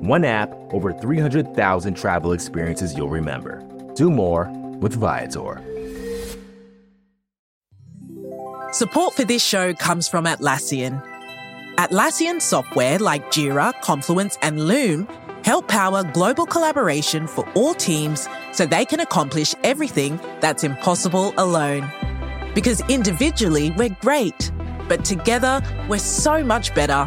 One app, over 300,000 travel experiences you'll remember. Do more with Viator. Support for this show comes from Atlassian. Atlassian software like Jira, Confluence, and Loom help power global collaboration for all teams so they can accomplish everything that's impossible alone. Because individually, we're great, but together, we're so much better.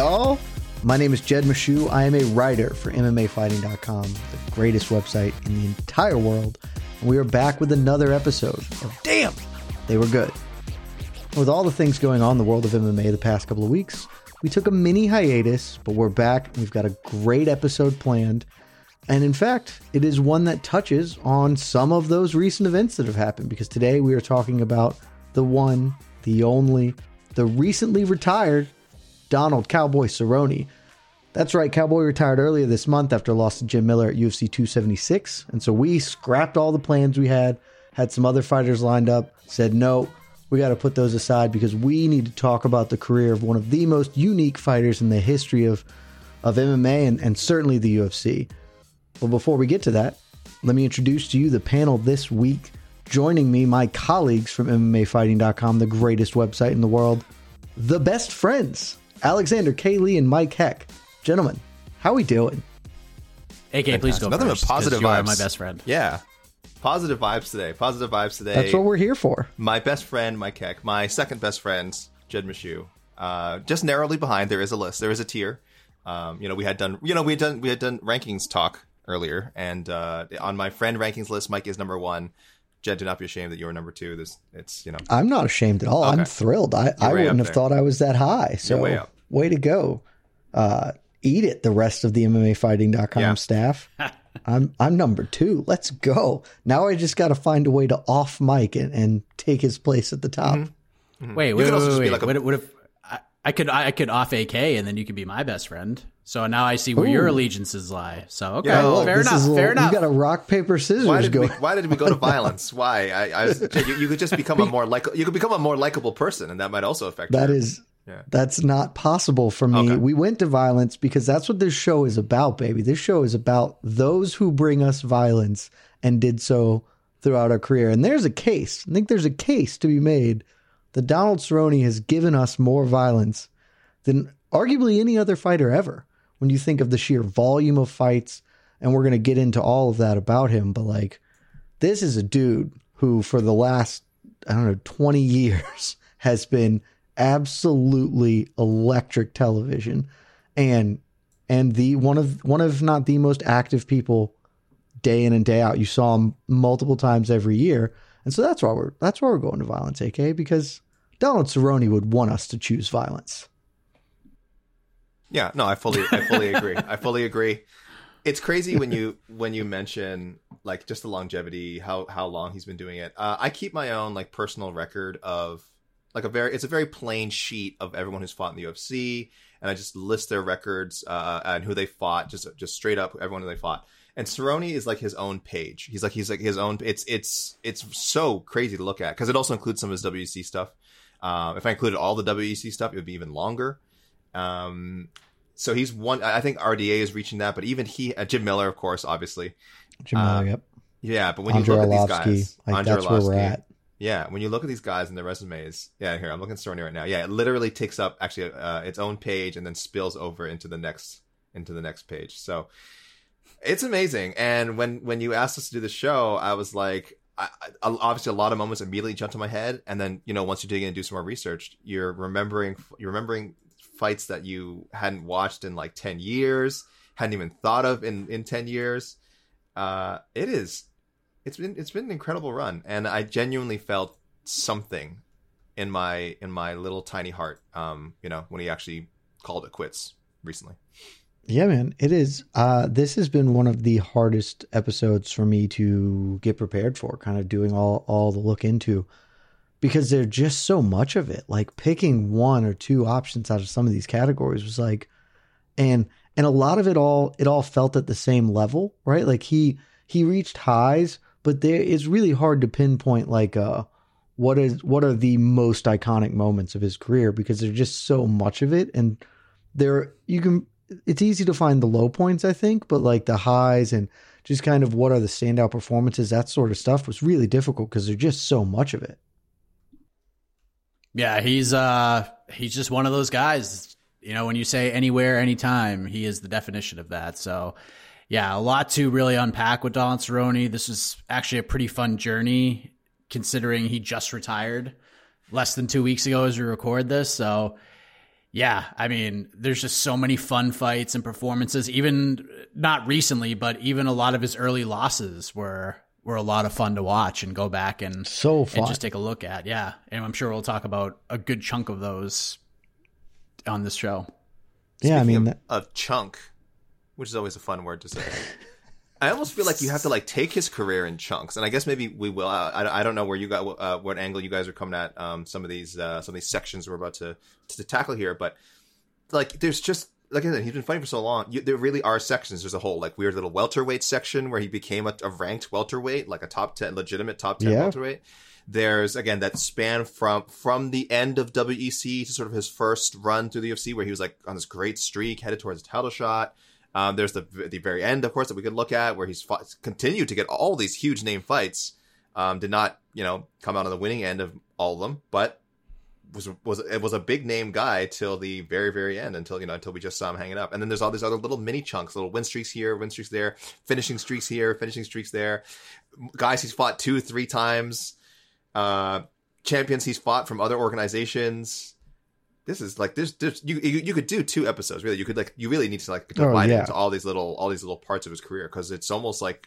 Y'all? My name is Jed Meshew. I am a writer for MMAfighting.com, the greatest website in the entire world. And we are back with another episode of Damn, They Were Good. With all the things going on in the world of MMA the past couple of weeks, we took a mini hiatus, but we're back. We've got a great episode planned. And in fact, it is one that touches on some of those recent events that have happened because today we are talking about the one, the only, the recently retired Donald Cowboy Cerrone. That's right, Cowboy retired earlier this month after a loss to Jim Miller at UFC 276. And so we scrapped all the plans we had, had some other fighters lined up, said, no, we got to put those aside because we need to talk about the career of one of the most unique fighters in the history of, of MMA and, and certainly the UFC. But before we get to that, let me introduce to you the panel this week. Joining me, my colleagues from MMAfighting.com, the greatest website in the world, the best friends, Alexander K. Lee and Mike Heck. Gentlemen, how we doing? AK, please go Nothing first. but positive 'cause you are vibes. my best friend. Yeah. Positive vibes today. Positive vibes today. That's what we're here for. My best friend, Mike Heck. My second best friend, Jed Meshew. Uh, just narrowly behind. There is a list. There is a tier. Um, you know, we had done. You know, we had done. We had done rankings talk earlier, and uh, on my friend rankings list, Mike is number one. Jed, do not be ashamed that you're number two. This, it's you know, I'm not ashamed at all. I'm thrilled. I, I wouldn't have there. thought I was that high. So way up. way to go. Uh, eat it, the rest of the MMAfighting.com Yeah. staff. I'm I'm number two. Let's go. Now I just got to find a way to off mic and, and take his place at the top. Mm-hmm. Wait, You wait, could also wait, be wait. like a- what, if- what if I, I could I could off AK and then you could be my best friend? So now I see where your allegiances lie. So okay, Yeah, look, fair enough. is a fair enough. You got a rock paper scissors why did we, why did we go to violence? Why? I, I was, you, you could just become a more like you could become a more likable person, and that might also affect. That your- is Yeah. that's not possible for me. Okay. We went to violence because that's what this show is about, baby. This show is about those who bring us violence and did so throughout our career. And there's a case. I think there's a case to be made that Donald Cerrone has given us more violence than arguably any other fighter ever. When you think of the sheer volume of fights, and we're going to get into all of that about him, but like this is a dude who for the last I don't know 20 years has been absolutely electric television and and the one of one of not the most active people day in and day out. You saw him multiple times every year. And so that's why we're that's why we're going to violence AK because Donald Cerrone would want us to choose violence Yeah, no, I fully, I fully agree. I fully agree. It's crazy when you when you mention like just the longevity, how how long he's been doing it. Uh, I keep my own like personal record of like a very it's a very plain sheet of everyone who's fought in the UFC, and I just list their records uh, and who they fought, just just straight up everyone who they fought. And Cerrone is like his own page. He's like he's like his own. It's it's it's so crazy to look at because it also includes some of his WEC stuff. Um, if I included all the WEC stuff, it would be even longer. Um, so he's one. I think RDA is reaching that, but even he, uh, Jim Miller, of course, obviously. Jim Miller, yep Yeah, but when you Andre look at these guys, like Andre that's where we're at. Yeah, when you look at these guys and their resumes, yeah, here I'm looking at Cerrone right now. Yeah, it literally takes up actually uh, its own page and then spills over into the next into the next page. So it's amazing. And when when you asked us to do the show, I was like, I, I, obviously a lot of moments immediately jumped to my head, and then you know once you dig in and do some more research, you're remembering you're remembering fights that you hadn't watched in like ten years, hadn't even thought of in in ten years. Uh, it is it's been it's been an incredible run, and I genuinely felt something in my in my little tiny heart. Um, you know, when he actually called it quits recently. Yeah, man, it is. Uh, this has been one of the hardest episodes for me to get prepared for, kind of doing all all the look into, because there's just so much of it. Like picking one or two options out of some of these categories was like, and and a lot of it all it all felt at the same level, right? Like he he reached highs, but there it's really hard to pinpoint like uh what is what are the most iconic moments of his career because there's just so much of it and there you can it's easy to find the low points i think but like the highs and just kind of what are the standout performances that sort of stuff was really difficult because there's just so much of it Yeah, he's uh he's just one of those guys. You know, when you say anywhere, anytime, he is the definition of that. So yeah, a lot to really unpack with Don Cerrone. This is actually a pretty fun journey considering he just retired less than two weeks ago as we record this. So yeah, I mean, there's just so many fun fights and performances. Even not recently, but even a lot of his early losses were were a lot of fun to watch and go back and so fun and just take a look at. Yeah, and I'm sure we'll talk about a good chunk of those on this show. yeah i mean of, that, of chunk, which is always a fun word to say. I almost feel like you have to like take his career in chunks, and I guess maybe we will. Uh, I, I don't know where you got uh, what angle you guys are coming at um, some of these uh, some of these sections we're about to to tackle here, but like there's just like I said, he's been fighting for so long. You, there really are sections. There's a whole like weird little welterweight section where he became a, a ranked welterweight, like a top ten, legitimate top ten Yeah. welterweight. There's again that span from from the end of WEC to sort of his first run through the UFC, where he was like on this great streak, headed towards a title shot. Um, there's the the very end, of course, that we could look at, where he's fought, continued to get all these huge name fights. Um, did not, you know, come out on the winning end of all of them, but was was it was a big name guy till the very very end until you know until we just saw him hanging up. And then there's all these other little mini chunks little win streaks here win streaks there finishing streaks here finishing streaks there. Guys he's fought two three times. Uh champions he's fought from other organizations. This is like there's, there's you, you you could do two episodes really. You could like you really need to like divide yeah. it into all these little all these little parts of his career because it's almost like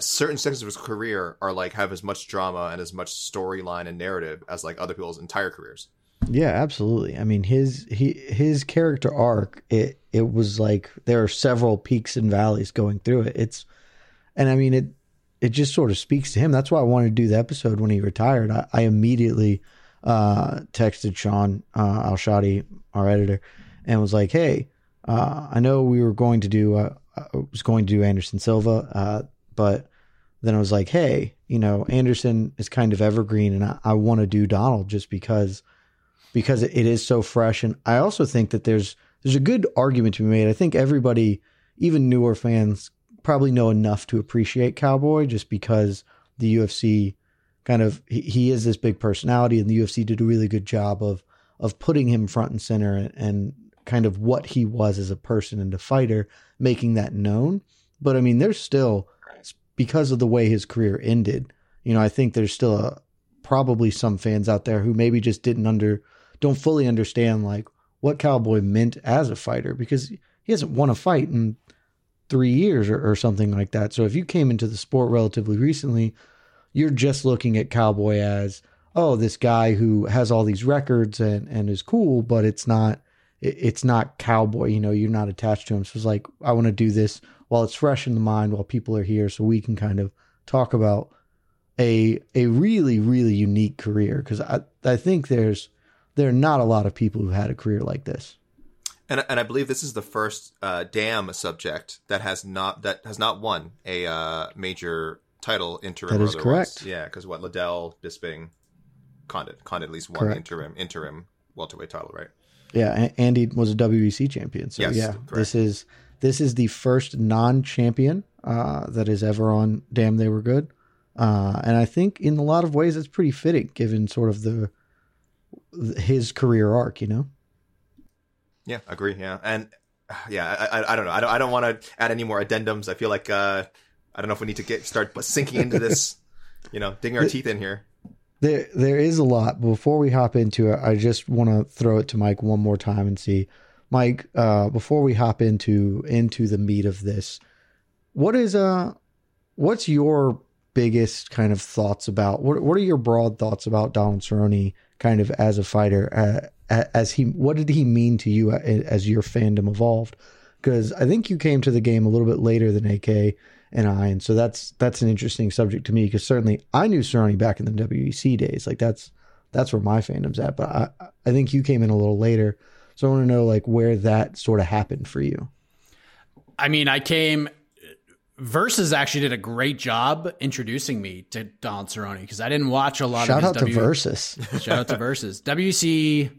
certain sections of his career are like have as much drama and as much storyline and narrative as like other people's entire careers Yeah, absolutely. I mean, his he his character arc it it was like there are several peaks and valleys going through it. It's and I mean it it just sort of speaks to him. That's why I wanted to do the episode when he retired. I, I immediately uh, texted Sean uh, Al-Shatti, our editor, and was like, "Hey, uh, I know we were going to do uh, I was going to do Anderson Silva, uh, but then I was like, hey, you know, Anderson is kind of evergreen, and I, I want to do Donald just because." because it is so fresh. And I also think that there's there's a good argument to be made. I think everybody, even newer fans, probably know enough to appreciate Cowboy just because the UFC kind of he, he is this big personality, and the UFC did a really good job of of putting him front and center and, and kind of what he was as a person and a fighter, making that known. But I mean, there's still because of the way his career ended. You know, I think there's still a probably some fans out there who maybe just didn't under don't fully understand like what Cowboy meant as a fighter because he hasn't won a fight in three years or, or something like that. So if you came into the sport relatively recently, you're just looking at Cowboy as oh this guy who has all these records and and is cool, but it's not it, it's not Cowboy. You know, you're not attached to him. So it's like I want to do this while it's fresh in the mind, while people are here, so we can kind of talk about a a really really unique career because I I think there's there are not a lot of people who had a career like this. And, and I believe this is the first uh, damn subject that has not that has not won a uh, major title interim. That or correct. Yeah, because what Liddell, Bisping, Condit, Condit at least won Correct. interim interim welterweight title, right? Yeah, Andy was a WBC champion, so Yes, yeah, correct. this is this is the first non-champion uh, that is ever on Damn They Were Good, uh, and I think in a lot of ways it's pretty fitting given sort of the his career arc. You know. Yeah, agree. Yeah, and yeah, I, I, I don't know. I don't, I don't want to add any more addendums. I feel like uh, I don't know if we need to get start sinking into this. You know, digging our teeth in here. There, there is a lot. Before we hop into it, I just want to throw it to Mike one more time and see, Mike. Uh, before we hop into into the meat of this, what is uh, what's your biggest kind of thoughts about what? What are your broad thoughts about Donald Cerrone, kind of as a fighter? Uh, as he what did he mean to you as your fandom evolved because i think you came to the game a little bit later than ak and i and so that's that's an interesting subject to me because certainly i knew Cerrone back in the wec days like that's that's where my fandom's at but i i think you came in a little later so i want to know like where that sort of happened for you i mean i came Versus actually did a great job introducing me to Donald Cerrone because I didn't watch a lot Shout of his out w- to Versus. Shout out to Versus. WEC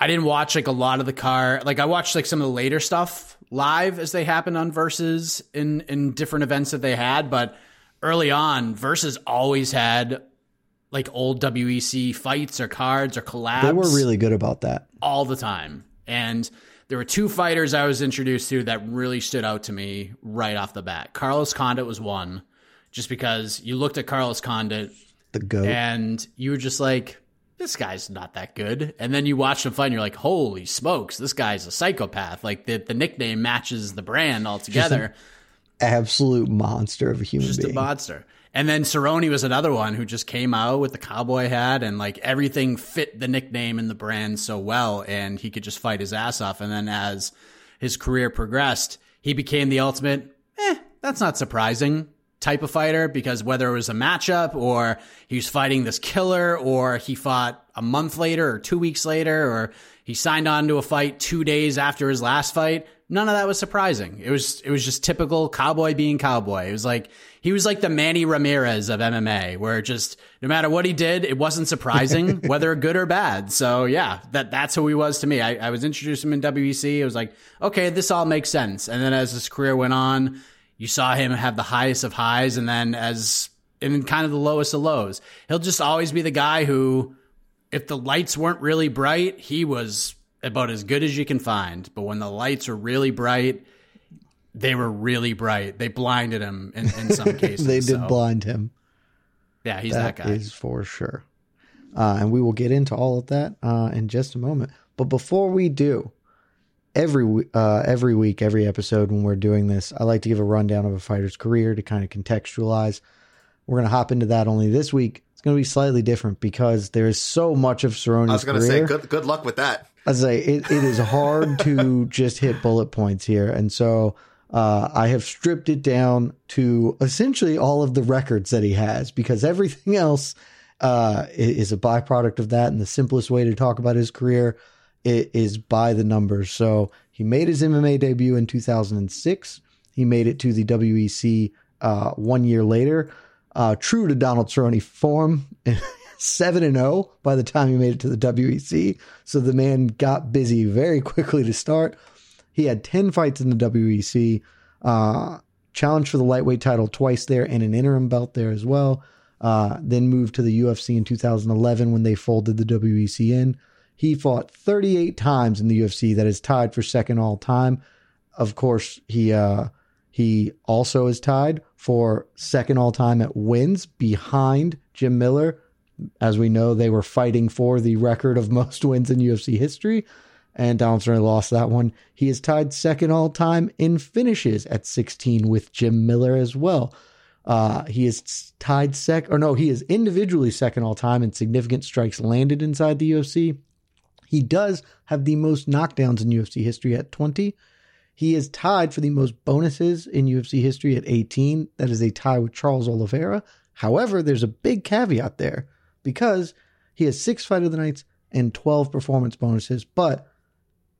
I didn't watch like a lot of the car. Like I watched like some of the later stuff live as they happened on Versus in in different events that they had, but early on, Versus always had like old WEC fights or cards or collabs. They were really good about that all the time. And there were two fighters I was introduced to that really stood out to me right off the bat. Carlos Condit was one, just because you looked at Carlos Condit, the goat, and you were just like, this guy's not that good. And then you watch him fight and you're like, holy smokes, this guy's a psychopath. Like the, the nickname matches the brand altogether. absolute monster of a human just being. Just a monster. And then Cerrone was another one who just came out with the cowboy hat and like everything fit the nickname and the brand so well. And he could just fight his ass off. And then as his career progressed, he became the ultimate, eh, that's not surprising type of fighter because whether it was a matchup or he was fighting this killer or he fought a month later or two weeks later or he signed on to a fight two days after his last fight, none of that was surprising. It was it was just typical cowboy being cowboy. It was like he was like the Manny Ramirez of MMA, where just no matter what he did, it wasn't surprising, whether good or bad. So yeah, that that's who he was to me. I, I was introduced to him in WEC. It was like, okay, this all makes sense. And then as his career went on, you saw him have the highest of highs and then as in kind of the lowest of lows. He'll just always be the guy who, if the lights weren't really bright, he was about as good as you can find. But when the lights are really bright, they were really bright. They blinded him in, in some cases. they did so. blind him. Yeah, he's that, that guy. Is for sure. Uh, and we will get into all of that uh, in just a moment. But before we do, every uh, every week, every episode when we're doing this, I like to give a rundown of a fighter's career to kind of contextualize. We're going to hop into that only this week. It's going to be slightly different because there is so much of Cerrone's I was going to say, good good luck with that. I was say it, it is hard to just hit bullet points here, and so uh, I have stripped it down to essentially all of the records that he has because everything else uh, is a byproduct of that. And the simplest way to talk about his career is by the numbers. So he made his MMA debut in 2006. He made it to the WEC uh, one year later. Uh, true to Donald Cerrone form, 7 and 0 by the time he made it to the WEC. So the man got busy very quickly to start. He had 10 fights in the WEC, uh, challenged for the lightweight title twice there and an interim belt there as well. Uh, then moved to the UFC in 2011 when they folded the WEC in. He fought 38 times in the UFC. That is tied for second all time. Of course, he uh, he also is tied for second all time at wins behind Jim Miller. As we know, they were fighting for the record of most wins in UFC history, and Donald Cerrone lost that one. He is tied second all time in finishes at 16 with Jim Miller as well. Uh, he is tied sec, or no, he is individually second all time in significant strikes landed inside the UFC. He does have the most knockdowns in UFC history at 20. He is tied for the most bonuses in UFC history at 18. That is a tie with Charles Oliveira. However, there's a big caveat there because he has six fight of the nights and 12 performance bonuses, but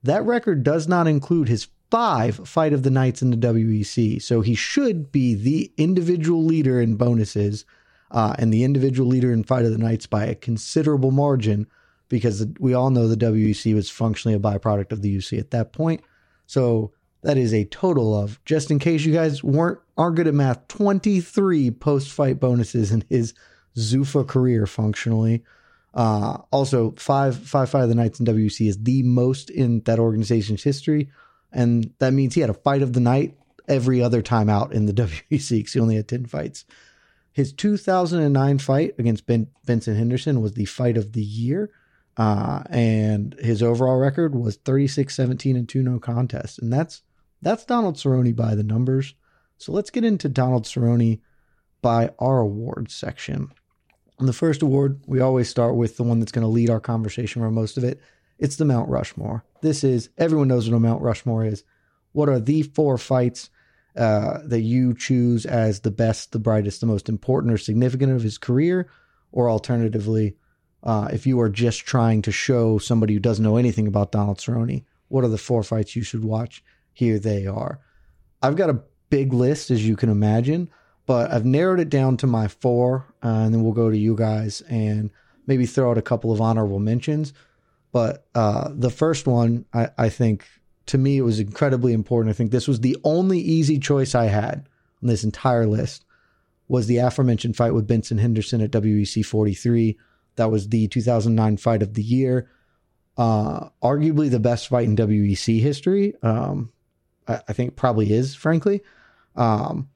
that record does not include his five fight of the nights in the WEC. So he should be the individual leader in bonuses uh, and the individual leader in fight of the nights by a considerable margin because we all know the WEC was functionally a byproduct of the UFC at that point. So That is a total of, just in case you guys weren't aren't good at math, 23 post fight bonuses in his Zuffa career functionally. Uh, also, five five fight of the nights in WEC is the most in that organization's history, and that means he had a fight of the night every other time out in the WEC because he only had ten fights. His 2009 fight against ben, Benson Henderson was the fight of the year, uh, and his overall record was 36 17 and 2 no contests. And that's that's Donald Cerrone by the numbers. So let's get into Donald Cerrone by our awards section. And the first award, we always start with the one that's going to lead our conversation for most of it. It's the Mount Rushmore. This is, everyone knows what a Mount Rushmore is. What are the four fights uh, that you choose as the best, the brightest, the most important or significant of his career? Or alternatively, uh, if you are just trying to show somebody who doesn't know anything about Donald Cerrone, what are the four fights you should watch? Here they are. I've got a big list, as you can imagine, but I've narrowed it down to my four, uh, and then we'll go to you guys and maybe throw out a couple of honorable mentions. But uh, the first one, I, I think, to me, it was incredibly important. I think this was the only easy choice I had on this entire list was the aforementioned fight with Benson Henderson at WEC 43. That was the 2009 fight of the year. Uh, arguably the best fight in WEC history. Um, I, I, think probably is, frankly. Um,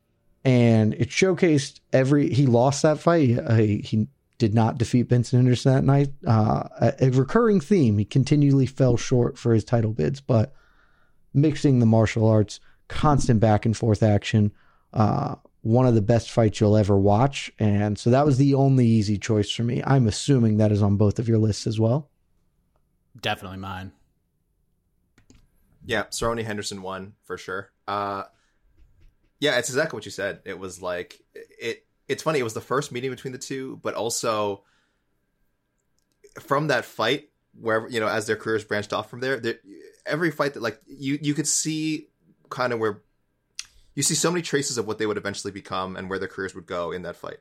and it showcased every. He lost that fight. He, he did not defeat Benson Henderson that night. Uh, a, a recurring theme. He continually fell short for his title bids, but mixing the martial arts, constant back and forth action. Uh, one of the best fights you'll ever watch. And so that was the only easy choice for me. I'm assuming that is on both of your lists as well. Definitely mine. Yeah, Cerrone Henderson won for sure. Uh, yeah, it's exactly what you said. It was like it. It's funny. It was the first meeting between the two, but also from that fight, where you know, as their careers branched off from there, every fight that like you you could see kind of where you see so many traces of what they would eventually become and where their careers would go in that fight.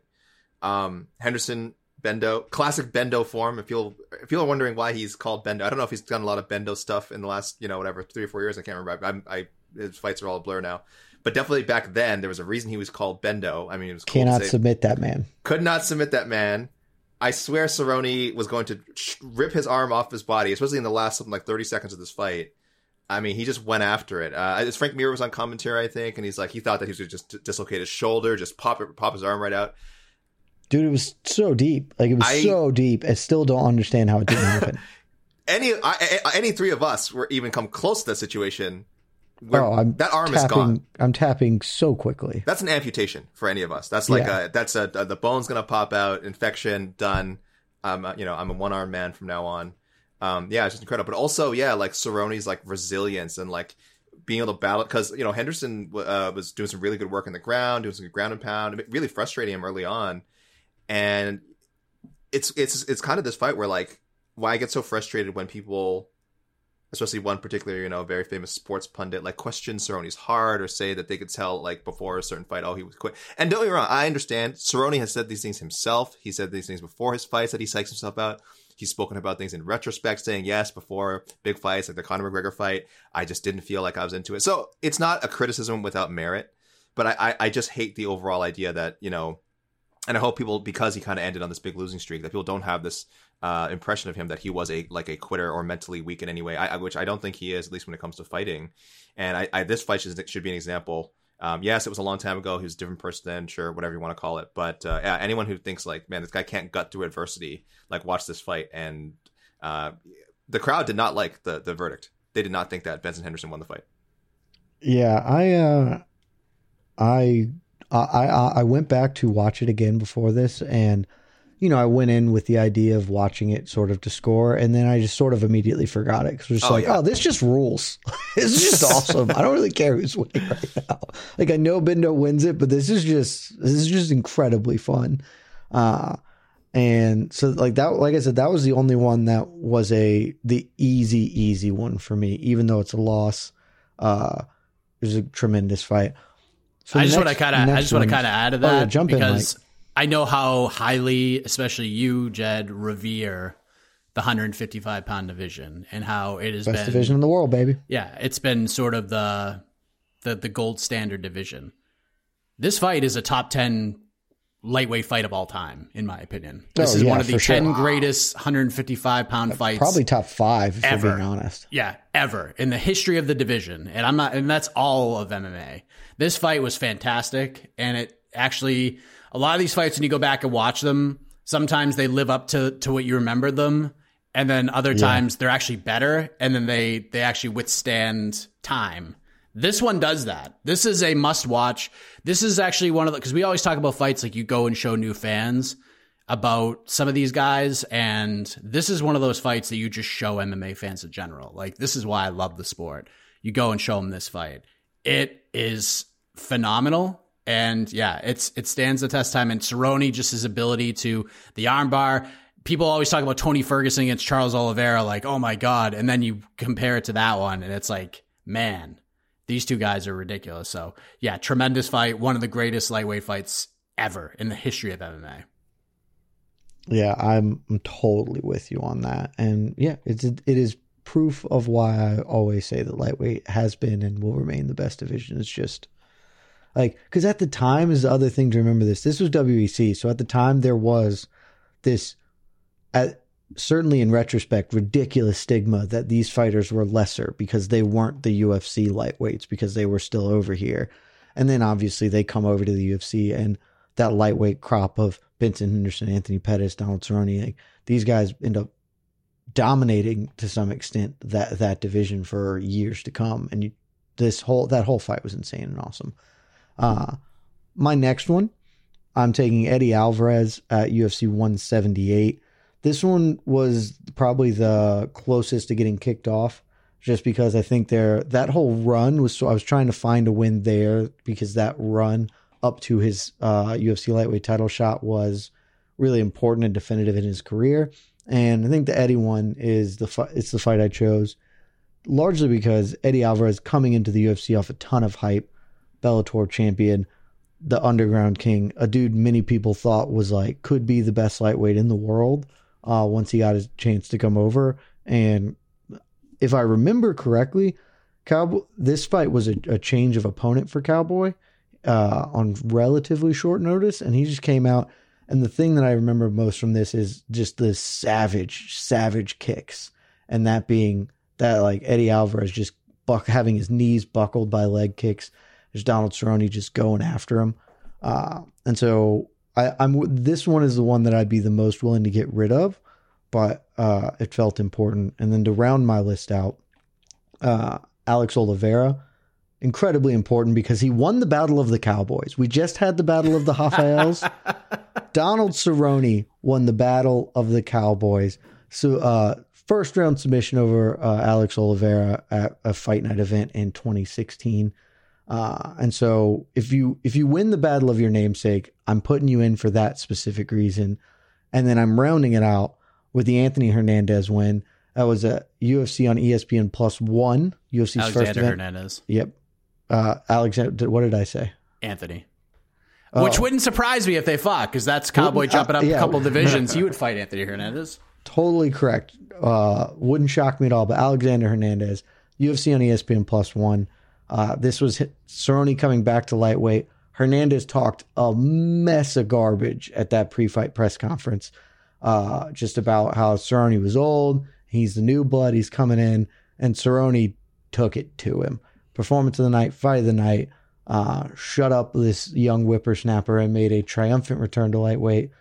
Um, Henderson Bendo, classic Bendo form. If you'll if you're wondering why he's called Bendo, I don't know if he's done a lot of Bendo stuff in the last you know whatever three or four years. I can't remember. I'm, I his fights are all a blur now. But definitely back then there was a reason he was called Bendo. I mean, it was cool cannot submit that man. Could not submit that man. I swear Cerrone was going to rip his arm off his body, especially in the last something like 30 seconds of this fight. I mean, he just went after it. Uh, Frank Mir was on commentary, I think, and he's like, he thought that he was going to just dislocate his shoulder, just pop it, pop his arm right out. Dude, it was so deep. Like it was I, so deep. I still don't understand how it didn't happen. any I, any three of us were even come close to that situation. Oh, I'm that arm tapping, is gone. I'm tapping so quickly. That's an amputation for any of us. That's like yeah. a, that's a, a, the bone's gonna pop out, infection done. Um, you know, I'm a one arm man from now on um, yeah, it's just incredible. But also, yeah, like Cerrone's like resilience and like being able to battle because you know Henderson uh, was doing some really good work in the ground, doing some good ground and pound, really frustrating him early on, and it's it's it's kind of this fight where like why I get so frustrated when people, especially one particular you know very famous sports pundit, like question Cerrone's heart or say that they could tell like before a certain fight, oh he was quit. And don't get me wrong, I understand Cerrone has said these things himself. He said these things before his fights that he psychs himself out. He's spoken about things in retrospect, saying yes before big fights like the Conor McGregor fight. I just didn't feel like I was into it. So it's not a criticism without merit, but I, I, I just hate the overall idea that you know, and I hope people because he kind of ended on this big losing streak that people don't have this uh, impression of him that he was a like a quitter or mentally weak in any way, I, which I don't think he is, at least when it comes to fighting. And I, I this fight should, should be an example um, yes, it was a long time ago. He was a different person then, sure, whatever you want to call it. But uh, yeah, anyone who thinks like, man, this guy can't gut through adversity, like watch this fight. And uh, the crowd did not like the the verdict. They did not think that Benson Henderson won the fight. Yeah, I, uh, I, I, I went back to watch it again before this, and you know, I went in with the idea of watching it sort of to score, and then I just sort of immediately forgot it because it was just oh, like, yeah. oh, this just rules. this is just awesome. I don't really care who's winning right now. Like I know Bendo wins it, but this is just this is just incredibly fun. Uh, and so like that, like I said, that was the only one that was a the easy, easy one for me, even though it's a loss. Uh, it was a tremendous fight. So I just want to kind of, I just want to kind of add to that oh, yeah, jump because. In, I know how highly, especially you, Jed, revere the 155 pound division and how it has best been division in the world, baby. Yeah, it's been sort of the the the gold standard division. This fight is a top 10 lightweight fight of all time, in my opinion. This Oh, is yeah, one of the for sure. 10 greatest 155 pound fights. Probably top five, if Ever. being honest. Yeah, ever in the history of the division. And I'm not, and that's all of MMA. This fight was fantastic. And it actually, a lot of these fights, when you go back and watch them, sometimes they live up to, to what you remember them. And then other times they're actually better. And then they, they actually withstand time. This one does that. This is a must watch. This is actually one of the, cause we always talk about fights like you go and show new fans about some of these guys. And this is one of those fights that you just show MMA fans in general. Like, this is why I love the sport. You go and show them this fight. It is phenomenal. And yeah, it's, it stands the test time. And Cerrone, just his ability to the armbar. People always talk about Tony Ferguson against Charles Oliveira, like, oh my God. And then you compare it to that one, and it's like, man, these two guys are ridiculous. So yeah, tremendous fight. One of the greatest lightweight fights ever in the history of MMA. Yeah, I'm, I'm totally with you on that. And yeah, it's it is proof of why I always say that lightweight has been and will remain the best division. It's just like because at the time is the other thing to remember. This this was WEC, so at the time there was this, at, certainly in retrospect, ridiculous stigma that these fighters were lesser because they weren't the UFC lightweights because they were still over here, and then obviously they come over to the UFC and that lightweight crop of Benson Henderson, Anthony Pettis, Donald Cerrone, like, these guys end up dominating to some extent that that division for years to come. And you, this whole that whole fight was insane and awesome. Uh, my next one, I'm taking Eddie Alvarez at UFC 178. This one was probably the closest to getting kicked off, just because I think there that whole run was. So I was trying to find a win there because that run up to his uh, UFC lightweight title shot was really important and definitive in his career. And I think the Eddie one is the fi- it's the fight I chose, largely because Eddie Alvarez coming into the UFC off a ton of hype, Bellator champion, the Underground King, a dude many people thought was like could be the best lightweight in the world. Uh, once he got his chance to come over, and if I remember correctly, Cowboy this fight was a, a change of opponent for Cowboy uh, on relatively short notice, and he just came out. And the thing that I remember most from this is just the savage, savage kicks, and that being that like Eddie Alvarez just buck having his knees buckled by leg kicks. There's Donald Cerrone just going after him, uh, and so I, I'm this one is the one that I'd be the most willing to get rid of, but uh, it felt important. And then to round my list out, uh, Alex Oliveira incredibly important because he won the Battle of the Cowboys. We just had the Battle of the Rafaels. Donald Cerrone won the Battle of the Cowboys. So, uh, first round submission over uh, Alex Oliveira at a Fight Night event in 2016. Uh, and so, if you if you win the battle of your namesake, I'm putting you in for that specific reason, and then I'm rounding it out with the Anthony Hernandez win. That was a UFC on ESPN Plus One, UFC's first Alexander event. Hernandez, Yep. Uh, Alexander, what did I say? Anthony. Oh. Which wouldn't surprise me if they fought, because that's Cowboy Wouldn't- jumping up uh, yeah. a couple divisions. He would fight Anthony Hernandez. Totally correct. Uh, wouldn't shock me at all. But Alexander Hernandez, UFC on ESPN Plus One. Uh, this was Cerrone coming back to lightweight. Hernandez talked a mess of garbage at that pre-fight press conference, uh, just about how Cerrone was old. He's the new blood. He's coming in, and Cerrone took it to him. Performance of the night, fight of the night. Uh, shut up this young whippersnapper and made a triumphant return to lightweight.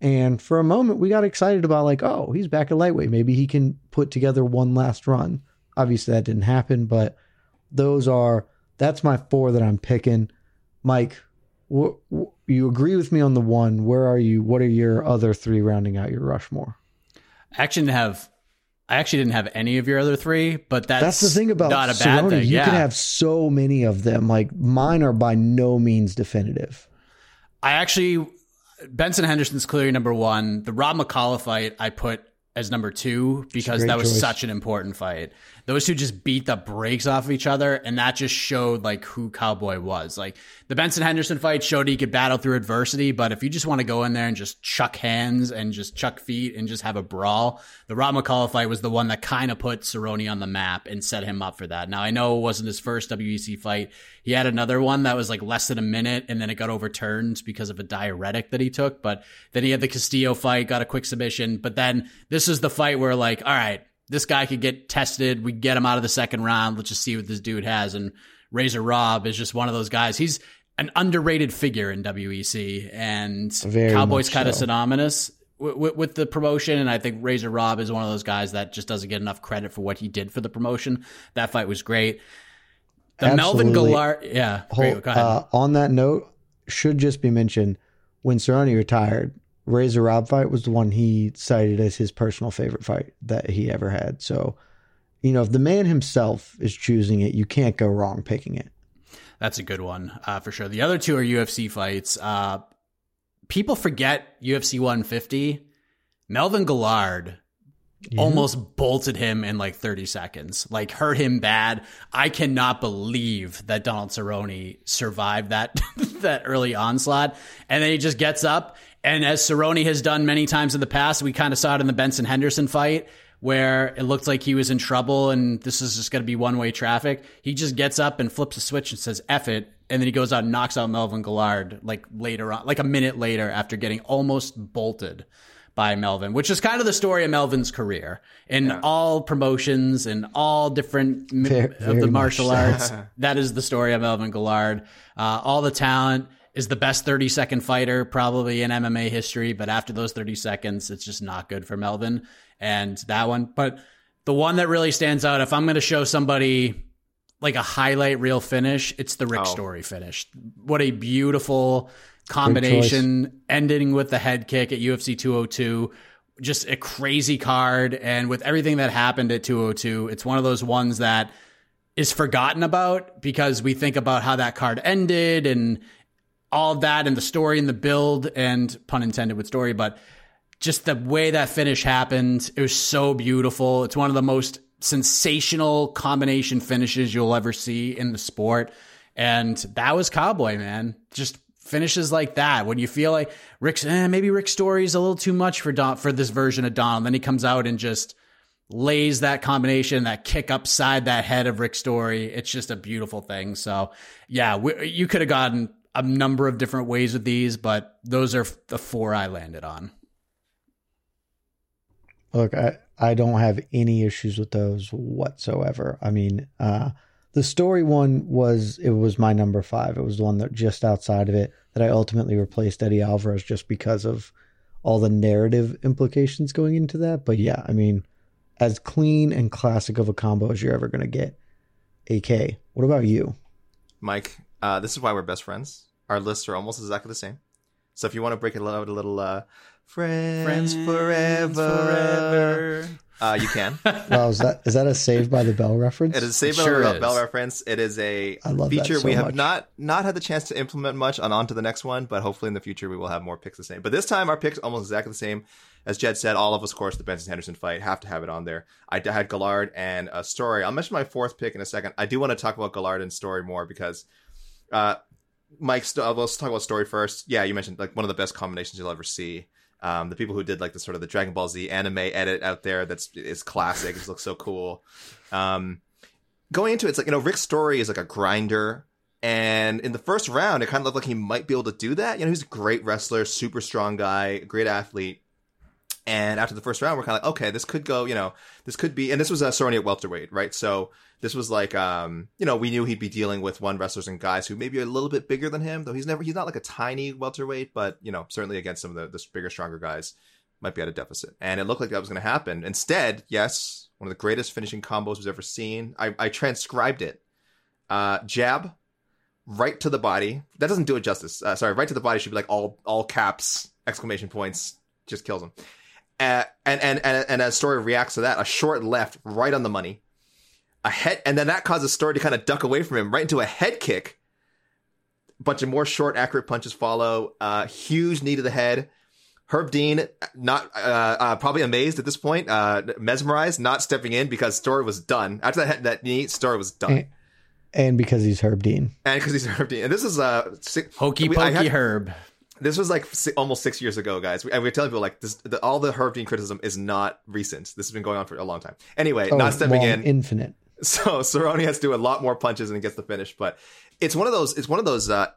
And for a moment, we got excited about like, oh, he's back at lightweight. Maybe he can put together one last run. Obviously, that didn't happen, but those are that's my four that I'm picking. Mike, wh- wh- you agree with me on the one? Where are you? What are your other three rounding out your Rushmore? I actually didn't have. I actually didn't have any of your other three, but that's, That's the thing about not a bad Cerrone. thing. You yeah. can have so many of them. Like mine are by no means definitive. I actually Benson Henderson's clearly number one. The Rob McCullough fight I put as number two because that was choice. such an important fight. Those two just beat the brakes off of each other, and that just showed like who Cowboy was. Like the Benson Henderson fight showed he could battle through adversity, but if you just want to go in there and just chuck hands and just chuck feet and just have a brawl, the Rob McCullough fight was the one that kind of put Cerrone on the map and set him up for that. Now I know it wasn't his first WEC fight. He had another one that was like less than a minute, and then it got overturned because of a diuretic that he took. But then he had the Castillo fight, got a quick submission. But then this is the fight where like, all right, this guy could get tested. We get him out of the second round. Let's just see what this dude has. And Razor Rob is just one of those guys. He's an underrated figure in WEC, and Very Cowboys kind of so. synonymous with, with, the promotion. And I think Razor Rob is one of those guys that just doesn't get enough credit for what he did for the promotion. That fight was great. The Melvin Absolutely. Guillard, yeah, Whole- great. Uh, on that note, should just be mentioned when Cerrone retired, Razor Rob fight was the one he cited as his personal favorite fight that he ever had. So, you know, if the man himself is choosing it, you can't go wrong picking it. That's a good one uh, for sure. The other two are UFC fights. Uh, people forget UFC 150. Melvin Guillard almost bolted him in like 30 seconds, like hurt him bad. I cannot believe that Donald Cerrone survived that that early onslaught, and then he just gets up. And as Cerrone has done many times in the past, we kind of saw it in the Benson Henderson fight where it looked like he was in trouble and this is just going to be one way traffic. He just gets up and flips a switch and says, F it. And then he goes out and knocks out Melvin Guillard like later on, like a minute later after getting almost bolted by Melvin, which is kind of the story of Melvin's career in all promotions and all different m- Very- of the martial so. arts. that is the story of Melvin Guillard. Uh, all the talent is the best 30 second fighter probably in MMA history, but after those 30 seconds, it's just not good for Melvin. And that one, but the one that really stands out, if I'm going to show somebody like a highlight reel finish, it's the Rick Oh. Story finish. What a beautiful combination ending with the head kick at UFC 202. Just a crazy card. And with everything that happened at 202, it's one of those ones that is forgotten about because we think about how that card ended and all that and the story and the build and pun intended with story, but just the way that finish happened, it was so beautiful. It's one of the most sensational combination finishes you'll ever see in the sport. And that was Cowboy, man. Just finishes like that. When you feel like Rick's, eh, maybe Rick Story's a little too much for Don, for this version of Don. Then he comes out and just lays that combination, that kick upside that head of Rick Story. It's just a beautiful thing. So yeah, we, you could have gotten a number of different ways with these, but those are the four I landed on. Look, I, I don't have any issues with those whatsoever. I mean, uh, the story one was it was my number five. It was the one that just outside of it that I ultimately replaced Eddie Alvarez just because of all the narrative implications going into that. But yeah, I mean, as clean and classic of a combo as you're ever gonna get. AK, what about you? Mike, uh, this is why we're best friends. Our lists are almost exactly the same. So if you want to break it out a little, uh, friends, forever, Uh, you can. Wow, is that is that a Saved by the Bell reference? It is Saved It by sure the is. Bell reference. It is a feature so we have much. not not had the chance to implement much on onto the next one, but hopefully in the future we will have more picks the same. But this time our picks almost exactly the same. As Jed said, all of us, of course, the Benson Henderson fight have to have it on there. I had Guillard and a story. I'll mention my fourth pick in a second. I do want to talk about Guillard and story more because, uh, Mike, st- uh, let's talk about story first. Yeah, you mentioned like one of the best combinations you'll ever see. Um, the people who did like the sort of the Dragon Ball Z anime edit out there that's is classic. It looks so cool. Um, going into it, it's like you know Rick's story is like a grinder, and in the first round, it kind of looked like he might be able to do that. You know, he's a great wrestler, super strong guy, great athlete. And after the first round, we're kind of like, okay, this could go, you know, this could be, and this was a Cerrone at welterweight, right? So this was like, um, you know, we knew he'd be dealing with one wrestlers and guys who maybe are a little bit bigger than him, though he's never, he's not like a tiny welterweight, but you know, certainly against some of the, the bigger, stronger guys, might be at a deficit. And it looked like that was going to happen. Instead, yes, one of the greatest finishing combos we've ever seen. I, I transcribed it. Uh, jab, right to the body. That doesn't do it justice. Uh, sorry, right to the body should be like all all caps, exclamation points, just kills him. Uh, and and and and as story reacts to that, a short left, right on the money, a head, and then that causes story to kind of duck away from him, right into a head kick. A bunch of more short, accurate punches follow. Uh, huge knee to the head, Herb Dean, not uh, uh, probably amazed at this point, uh, mesmerized, not stepping in because story was done. After that that knee, story was done, And, and because he's Herb Dean. and because he's Herb Dean. And this is uh, si- Hokey we- pokey had- herb. This was like si- almost six years ago, guys. We, and we're telling people like this, the, all the Herb Dean criticism is not recent. This has been going on for a long time. Anyway, Oh, not stepping long, in. Infinite. So Cerrone has to do a lot more punches and gets the finish. But it's one of those. It's one of those uh,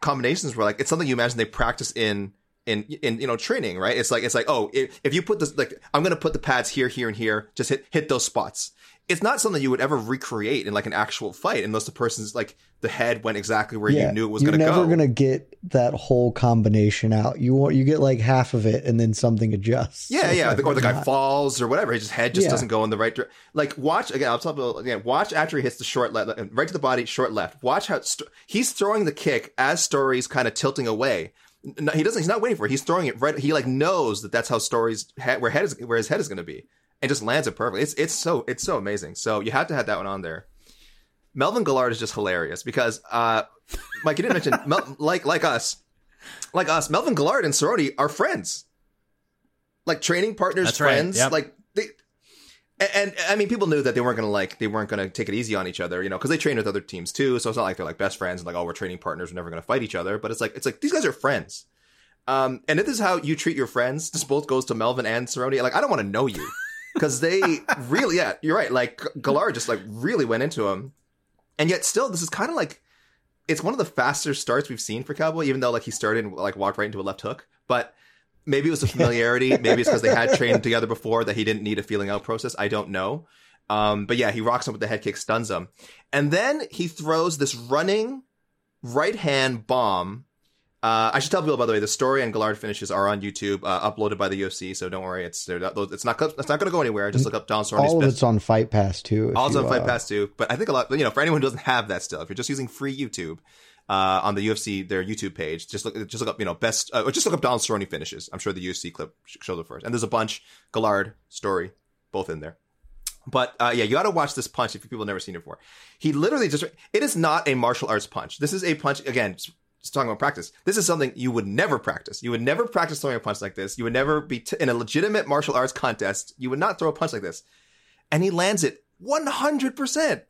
combinations where like it's something you imagine they practice in in in you know training, right? It's like it's like oh, if, if you put this like I'm gonna put the pads here, here, and here, just hit hit those spots. It's not something you would ever recreate in like an actual fight unless the person's like the head went exactly where you knew it was going to go. you're never gonna get that whole combination out. You want you get like half of it, and then something adjusts. Yeah, yeah, Like, or the guy not- falls or whatever. His head just Yeah. doesn't go in the right direction. Like watch again. I'll talk about again. Watch after he hits the short left, right to the body, short left. Watch how st- he's throwing the kick as Story's kind of tilting away. No, he doesn't. He's not waiting for it. He's throwing it right. He like knows that that's how Story's head, where head is where his head is going to be, and just lands it perfectly. It's it's so it's so amazing. So you have to have that one on there. Melvin Guillard is just hilarious because, uh, Mike, you didn't mention Mel- like like us, like us. Melvin Guillard and Cerrone are friends, like training partners, That's right, friends. yep. Like they, and, and I mean, people knew that they weren't gonna like they weren't gonna take it easy on each other, you know, because they train with other teams too. So it's not like they're like best friends and like oh we're training partners, we're never gonna fight each other. But it's like it's like these guys are friends. Um, and if this is how you treat your friends, this both goes to Melvin and Cerrone. Like I don't want to know you because they really, yeah, you're right. Like Guillard just like really went into him, and yet still this is kind of like it's one of the faster starts we've seen for Cowboy, even though like he started and like walked right into a left hook. But maybe it was a familiarity. maybe it's because they had trained together before that he didn't need a feeling out process. I don't know. Um, but yeah, he rocks him with the head kick, stuns him, and then he throws this running right hand bomb. Uh, I should tell people by the way, the story and Guillard finishes are on YouTube, uh, uploaded by the UFC. So don't worry, it's they're, it's not it's not going to go anywhere. Just look up Don Cerrone's All of it's on Fight Pass too. you, on Fight uh, Pass too. But I think a lot, you know, for anyone who doesn't have that still, if you're just using free YouTube uh, on the UFC their YouTube page, just look just look up, you know, best uh, or just look up Donald Cerrone finishes. I'm sure the UFC clip shows it first, and there's a bunch Guillard story both in there. But uh, yeah, you got to watch this punch if people have never seen it before. He literally just it is not a martial arts punch. This is a punch again. Talking about practice. This is something you would never practice. You would never practice throwing a punch like this. You would never be t- in a legitimate martial arts contest. You would not throw a punch like this and he lands it 100%.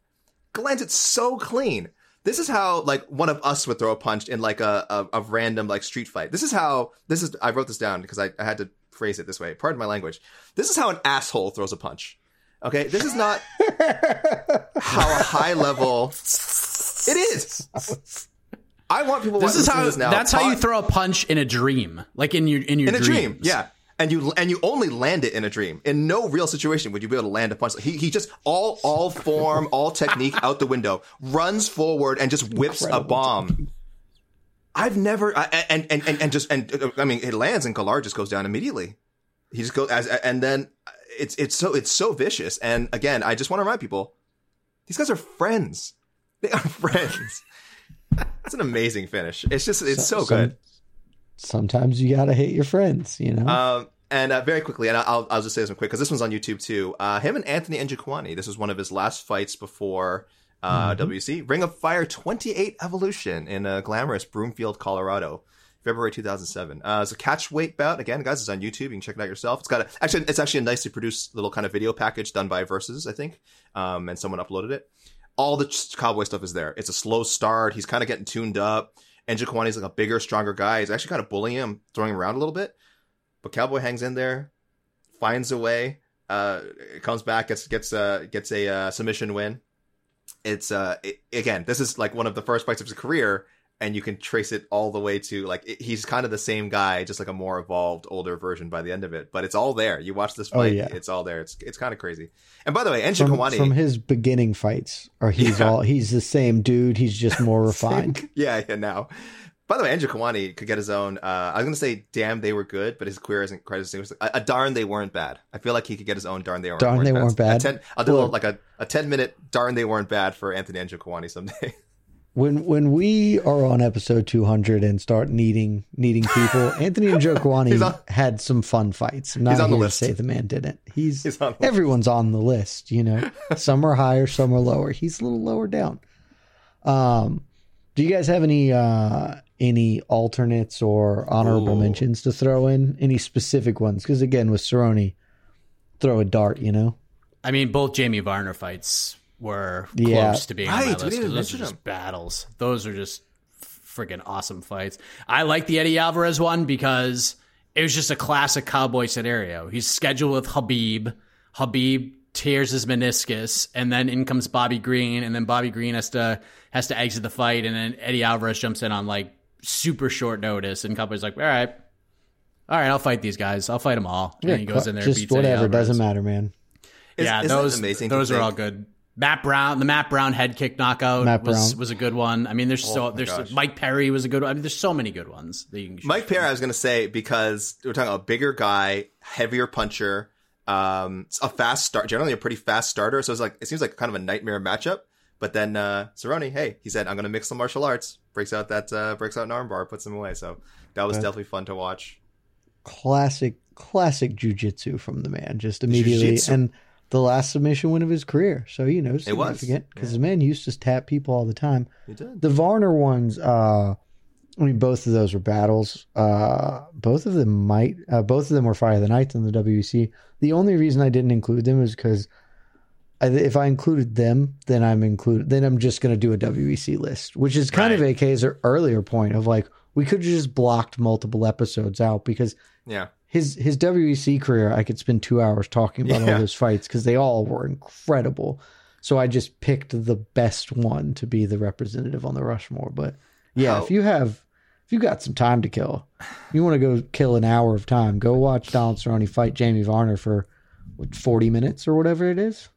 Lands it so clean. This is how like one of us would throw a punch in like a, a, a random like street fight. This is how this is. I wrote this down because I, I had to phrase it this way. Pardon my language. This is how an asshole throws a punch. Okay, this is not how a high level. It is. I want people. This is to how. this now. That's how you throw a punch in a dream, like in your in your in a dream. Yeah. And you and you only land it in a dream. In no real situation would you be able to land a punch. He he just all all form, all technique out the window, runs forward and just whips a bomb. I've never I, and, and and and just and I mean it lands and Guillard just goes down immediately. He just goes as and then it's it's so it's so vicious. And again, I just want to remind people, these guys are friends. They are friends. It's an amazing finish. It's just it's so, some- good. Sometimes you gotta hate your friends, you know. Um, and uh, very quickly, and I'll, I'll just say this one quick because this one's on YouTube too. Uh, him and Anthony Njokuani. This was one of his last fights before uh, WEC Ring of Fire 28 Evolution in uh, glamorous Broomfield, Colorado, February 2007. Uh, it's a catch weight bout. Again, guys, it's on YouTube. You can check it out yourself. It's got a, actually, it's actually a nicely produced little kind of video package done by Versus, I think, um, and someone uploaded it. All the cowboy stuff is there. It's a slow start. He's kind of getting tuned up. And Njokuani's like a bigger, stronger guy. He's actually kind of bullying him, throwing him around a little bit. But Cowboy hangs in there, finds a way, uh, comes back, gets gets uh, gets a uh, submission win. It's uh, it, again, this is like one of the first fights of his career, and you can trace it all the way to like it, he's kind of the same guy, just like a more evolved, older version by the end of it. But it's all there. You watch this Oh, fight, yeah. it's all there. It's it's kind of crazy. And by the way, Enji from, Kawani, from his beginning fights, or he's Yeah. all he's the same dude. He's just more refined. yeah, yeah. Now, by the way, Njokuani could get his own. Uh, I was gonna say, damn, they were good, but his career isn't quite as distinguished. A, a darn, they weren't bad. I feel like he could get his own darn, they weren't. Darn, they weren't bad. A ten, I'll do a like a, a ten minute darn, they weren't bad for Anthony Njokuani someday. When when we are on episode two hundred and start needing needing people, Anthony and Joe He's Kwani on- had some fun fights. I'm not He's on the list. to say the man didn't. He's, He's on the list. everyone's on the list. You know, some are higher, some are lower. He's a little lower down. Um, do you guys have any uh any alternates or honorable Ooh. mentions to throw in? Any specific ones? Because again, with Cerrone, throw a dart, you know? I mean, both Jamie Varner fights were Yeah. close to being on Right, my list. Those mention are just them. battles. Those are just freaking awesome fights. I like the Eddie Alvarez one because it was just a classic cowboy scenario. He's scheduled with Khabib. Khabib tears his meniscus, and then in comes Bobby Green, and then Bobby Green has to has to exit the fight, and then Eddie Alvarez jumps in on like super short notice, and Cowboy's like, all right. All right, I'll fight these guys. I'll fight them all. and he goes in there, just beats Eddie whatever. Alvarez Doesn't matter, man. Is- yeah, isn't those amazing those are all good. Matt Brown, the Matt Brown head kick knockout Matt was Brown. was a good one. I mean, there's so Oh my there's gosh. Mike Perry was a good one. I mean, there's so many good ones. That you can choose Mike from. Perry, I was going to say because we're talking about a bigger guy, heavier puncher, um, a fast start, generally a pretty fast starter. So it's like it seems like kind of a nightmare matchup. But then uh, Cerrone, hey, he said I'm going to mix some martial arts. Breaks out that uh, breaks out an armbar, puts him away. So that was definitely fun to watch. Classic, classic jujitsu from the man, just immediately. Jiu-jitsu. And the last submission win of his career. So, you know, was, significant because yeah. the man used to tap people all the time. He did. The Varner ones, uh, I mean, both of those were battles. Uh, both of them might, uh, both of them were Fire of the Nights in the WEC. The only reason I didn't include them is because if I included them, then I'm included. Then I'm just going to do a WEC list, which is kind of Right. AK's earlier point of like we could have just blocked multiple episodes out because Yeah. His his WEC career, I could spend two hours talking about Yeah. all those fights because they all were incredible. So I just picked the best one to be the representative on the Rushmore. But yeah, How- if you have if you got some time to kill, you want to go kill an hour of time, go watch Donald Cerrone fight Jamie Varner for what, forty minutes or whatever it is.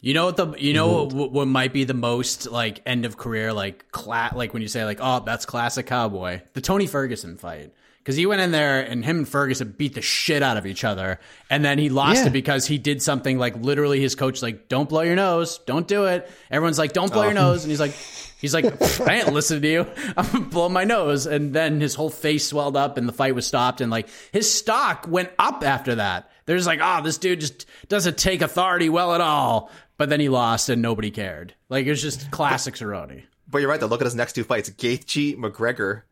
You know what the you know what, what might be the most like end of career like cla- like when you say like oh that's classic cowboy the Tony Ferguson fight because he went in there and him and Ferguson beat the shit out of each other. And then he lost Yeah. it because he did something like literally his coach like don't blow your nose. Don't do it. Everyone's like don't blow your oh. nose. And he's like he's like I ain't listening to you. I'm gonna blow my nose. And then his whole face swelled up and the fight was stopped. And like his stock went up after that. They're just like oh this dude just doesn't take authority well at all. But then he lost and nobody cared. Like it was just classic Cerrone. But you're right though. Look at his next two fights: Gaethje, McGregor,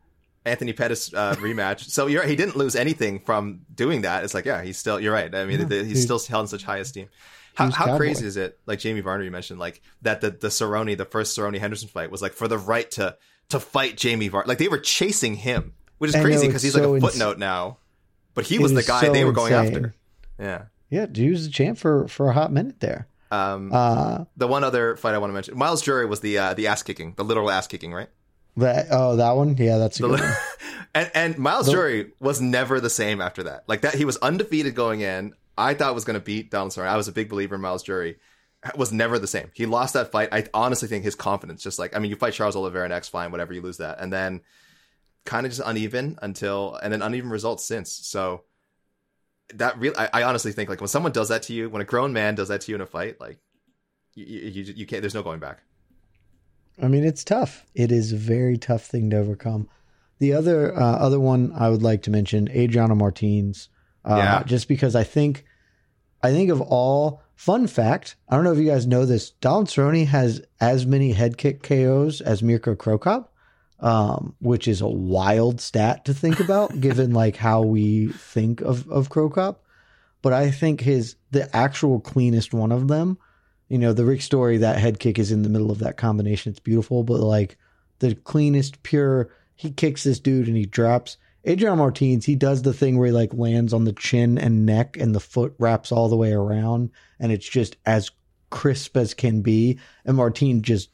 Anthony Pettis uh, rematch. so you're right. He didn't lose anything from doing that. It's like yeah, he's still. You're right. I mean, the, he's still held in such high esteem. How, how crazy is it? Like Jamie Varner, you mentioned, like that the the Cerrone, the first Cerrone Henderson fight was like for the right to to fight Jamie Varner. Like they were chasing him, which is crazy because he's so like a ins- footnote now. But he was the guy so they were going insane. after. Yeah. Yeah, dude was the champ for for a hot minute there. Um, Uh, the one other fight I want to mention, Myles Jury was the uh, the ass kicking, the literal ass kicking, right? That oh that one, yeah, that's a The good one. and and Myles The- Jury was never the same after that. Like that, he was undefeated going in. I thought was going to beat Donald Cerrone. I was a big believer in Myles Jury. Was never the same. He lost that fight. I honestly think his confidence, just like I mean, you fight Charles Oliveira next, fine, whatever, you lose that, and then kind of just uneven until and then uneven results since. So that real, I, I honestly think like when someone does that to you, when a grown man does that to you in a fight, like you you, you can't. There's no going back. I mean, it's tough. It is a very tough thing to overcome. The other uh, other one I would like to mention, Adriano Martins, uh, Yeah. just because I think I think of all. Fun fact: I don't know if you guys know this. Donald Cerrone has as many head kick KOs as Mirko Cro Cop, um, which is a wild stat to think about, given like how we think of of Krokop. But I think his the actual cleanest one of them you know, the Rick Story, that head kick is in the middle of that combination. It's beautiful, but like the cleanest, pure, he kicks this dude and he drops. Adriano Martins, he does the thing where he like lands on the chin and neck and the foot wraps all the way around and it's just as crisp as can be. And Martin just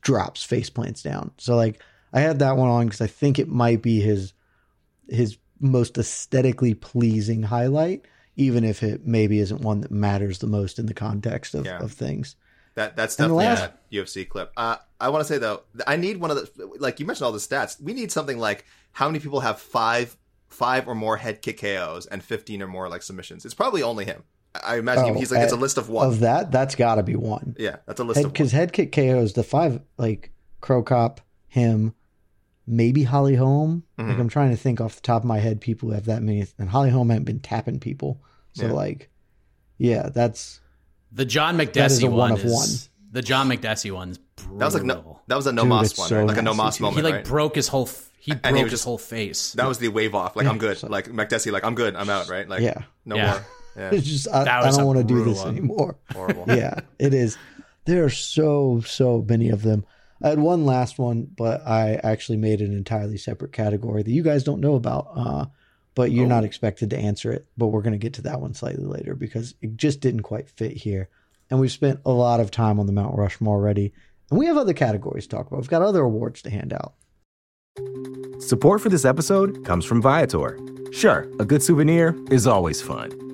drops face plants down. So like I had that one on because I think it might be his his most aesthetically pleasing highlight, even if it maybe isn't one that matters the most in the context of, Yeah. of things. That that's definitely last- a UFC clip. Uh, I want to say though, I need one of the like you mentioned all the stats. We need something like how many people have five five or more head kick KOs and fifteen or more like submissions. It's probably only him. I imagine Oh, he's like it's a uh, list of one. Of that, that's got to be one. yeah, that's a list of one. Because head kick KOs, the five like Cro Cop him, maybe Holly Holm. Like Mhm. I'm trying to think off the top of my head, people who have that many, and Holly Holm hadn't been tapping people. So Yeah. like, yeah, that's The John That is Makdessi a one one of is one. The John Makdessi one's brutal. That was like no, that was a no Dude, moss one, so right? like a no nasty, moss moment. he like right? broke his whole. f- He broke he his was just- whole face. That was the wave off. Like I'm good. so- Like Makdessi, like I'm good. I'm out. Right? Like Yeah. no Yeah. more. Yeah. It's just I, I don't want to do this one. anymore. Horrible. yeah, it is. There are so so many of them. I had one last one, but I actually made an entirely separate category that you guys don't know about. Uh, but you're not expected to answer it. But we're going to get to that one slightly later because it just didn't quite fit here. And we've spent a lot of time on the Mount Rushmore already, and we have other categories to talk about. We've got other awards to hand out. Support for this episode comes from Viator. Sure, a good souvenir is always fun,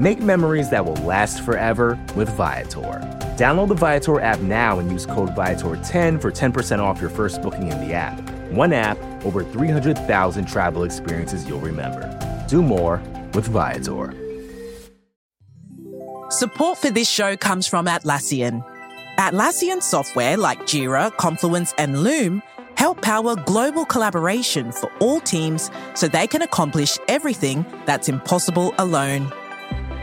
Make memories that will last forever with Viator. Download the Viator app now and use code Viator10 for 10% off your first booking in the app. One app, over 300,000 travel experiences you'll remember. Do more with Viator. Support for this show comes from Atlassian. Atlassian software like Jira, Confluence, and Loom help power global collaboration for all teams so they can accomplish everything that's impossible alone.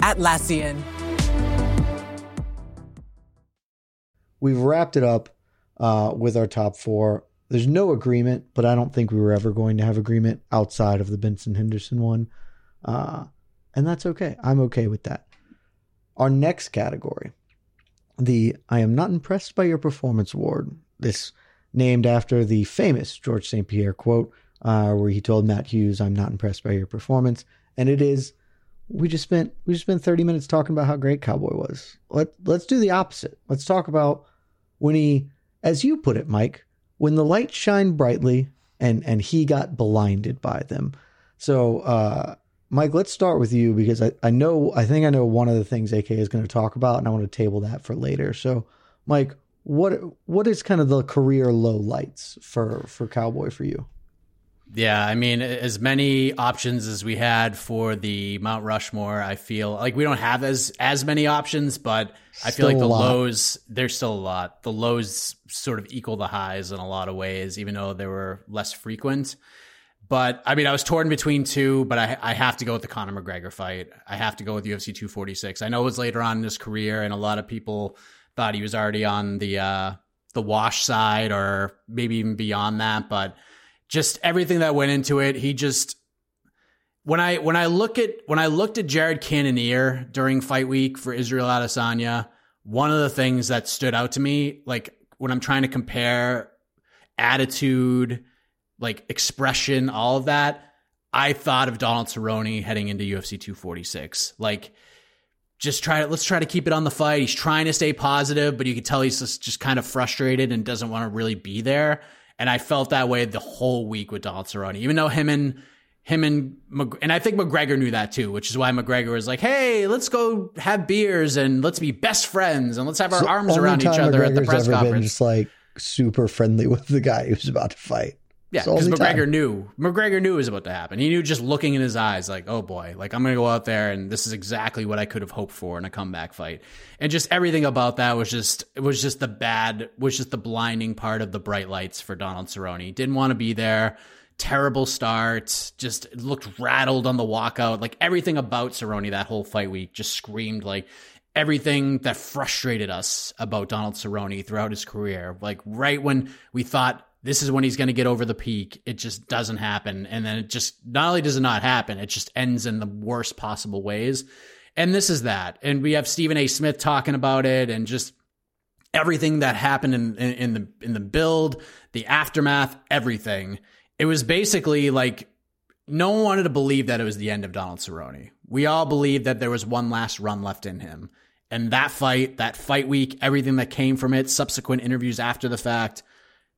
Atlassian. We've wrapped it up uh, with our top four. There's no agreement, but I don't think we were ever going to have agreement outside of the Benson Henderson one. Uh, and that's okay. I'm okay with that. Our next category, the I am not impressed by your performance award. This named after the famous George St. Pierre quote, uh, where he told Matt Hughes, I'm not impressed by your performance. And it is we just spent we just spent 30 minutes talking about how great Cowboy was. Let let's do the opposite. Let's talk about when he as you put it, Mike, when the lights shine brightly and and he got blinded by them. So uh Mike, let's start with you because I, I know I think I know one of the things AK is going to talk about, and I want to table that for later. So, Mike, what what is kind of the career low lights for for Cowboy for you? Yeah, I mean, as many options as we had for the Mount Rushmore, I feel like we don't have as as many options, but I feel like the lows there's still a lot. The lows sort of equal the highs in a lot of ways, even though they were less frequent. But I mean, I was torn between two, but I I have to go with the Conor McGregor fight. I have to go with UFC 246. I know it was later on in his career, and a lot of people thought he was already on the uh, the wash side, or maybe even beyond that, but just everything that went into it. He just when I when I look at when I looked at Jared Cannonier during fight week for Israel Adesanya, one of the things that stood out to me, like when I'm trying to compare attitude, like expression, all of that, I thought of Donald Cerrone heading into UFC 246. Like just try to let's try to keep it on the fight. He's trying to stay positive, but you can tell he's just, just kind of frustrated and doesn't want to really be there. And I felt that way the whole week with Donald Cerrone, even though him and him and and I think McGregor knew that too, which is why McGregor was like, "Hey, let's go have beers and let's be best friends and let's have our So arms around each other at the McGregor's press ever been just like super friendly with the guy he was about to fight. Yeah, because McGregor time. knew. McGregor knew it was about to happen. He knew just looking in his eyes, like, oh boy, like I'm gonna go out there and this is exactly what I could have hoped for in a comeback fight. And just everything about that was just it was just the bad was just the blinding part of the bright lights for Donald Cerrone. Didn't want to be there. Terrible start. Just looked rattled on the walkout. Like everything about Cerrone that whole fight week just screamed like everything that frustrated us about Donald Cerrone throughout his career. Like right when we thought this is when he's going to get over the peak, it just doesn't happen. And then it just not only does it not happen, it just ends in the worst possible ways. And this is that. And we have Stephen A. Smith talking about it and just everything that happened in, in, in the in the build, the aftermath, everything. It was basically like no one wanted to believe that it was the end of Donald Cerrone. We all believed that there was one last run left in him. And that fight, that fight week, everything that came from it, subsequent interviews after the fact,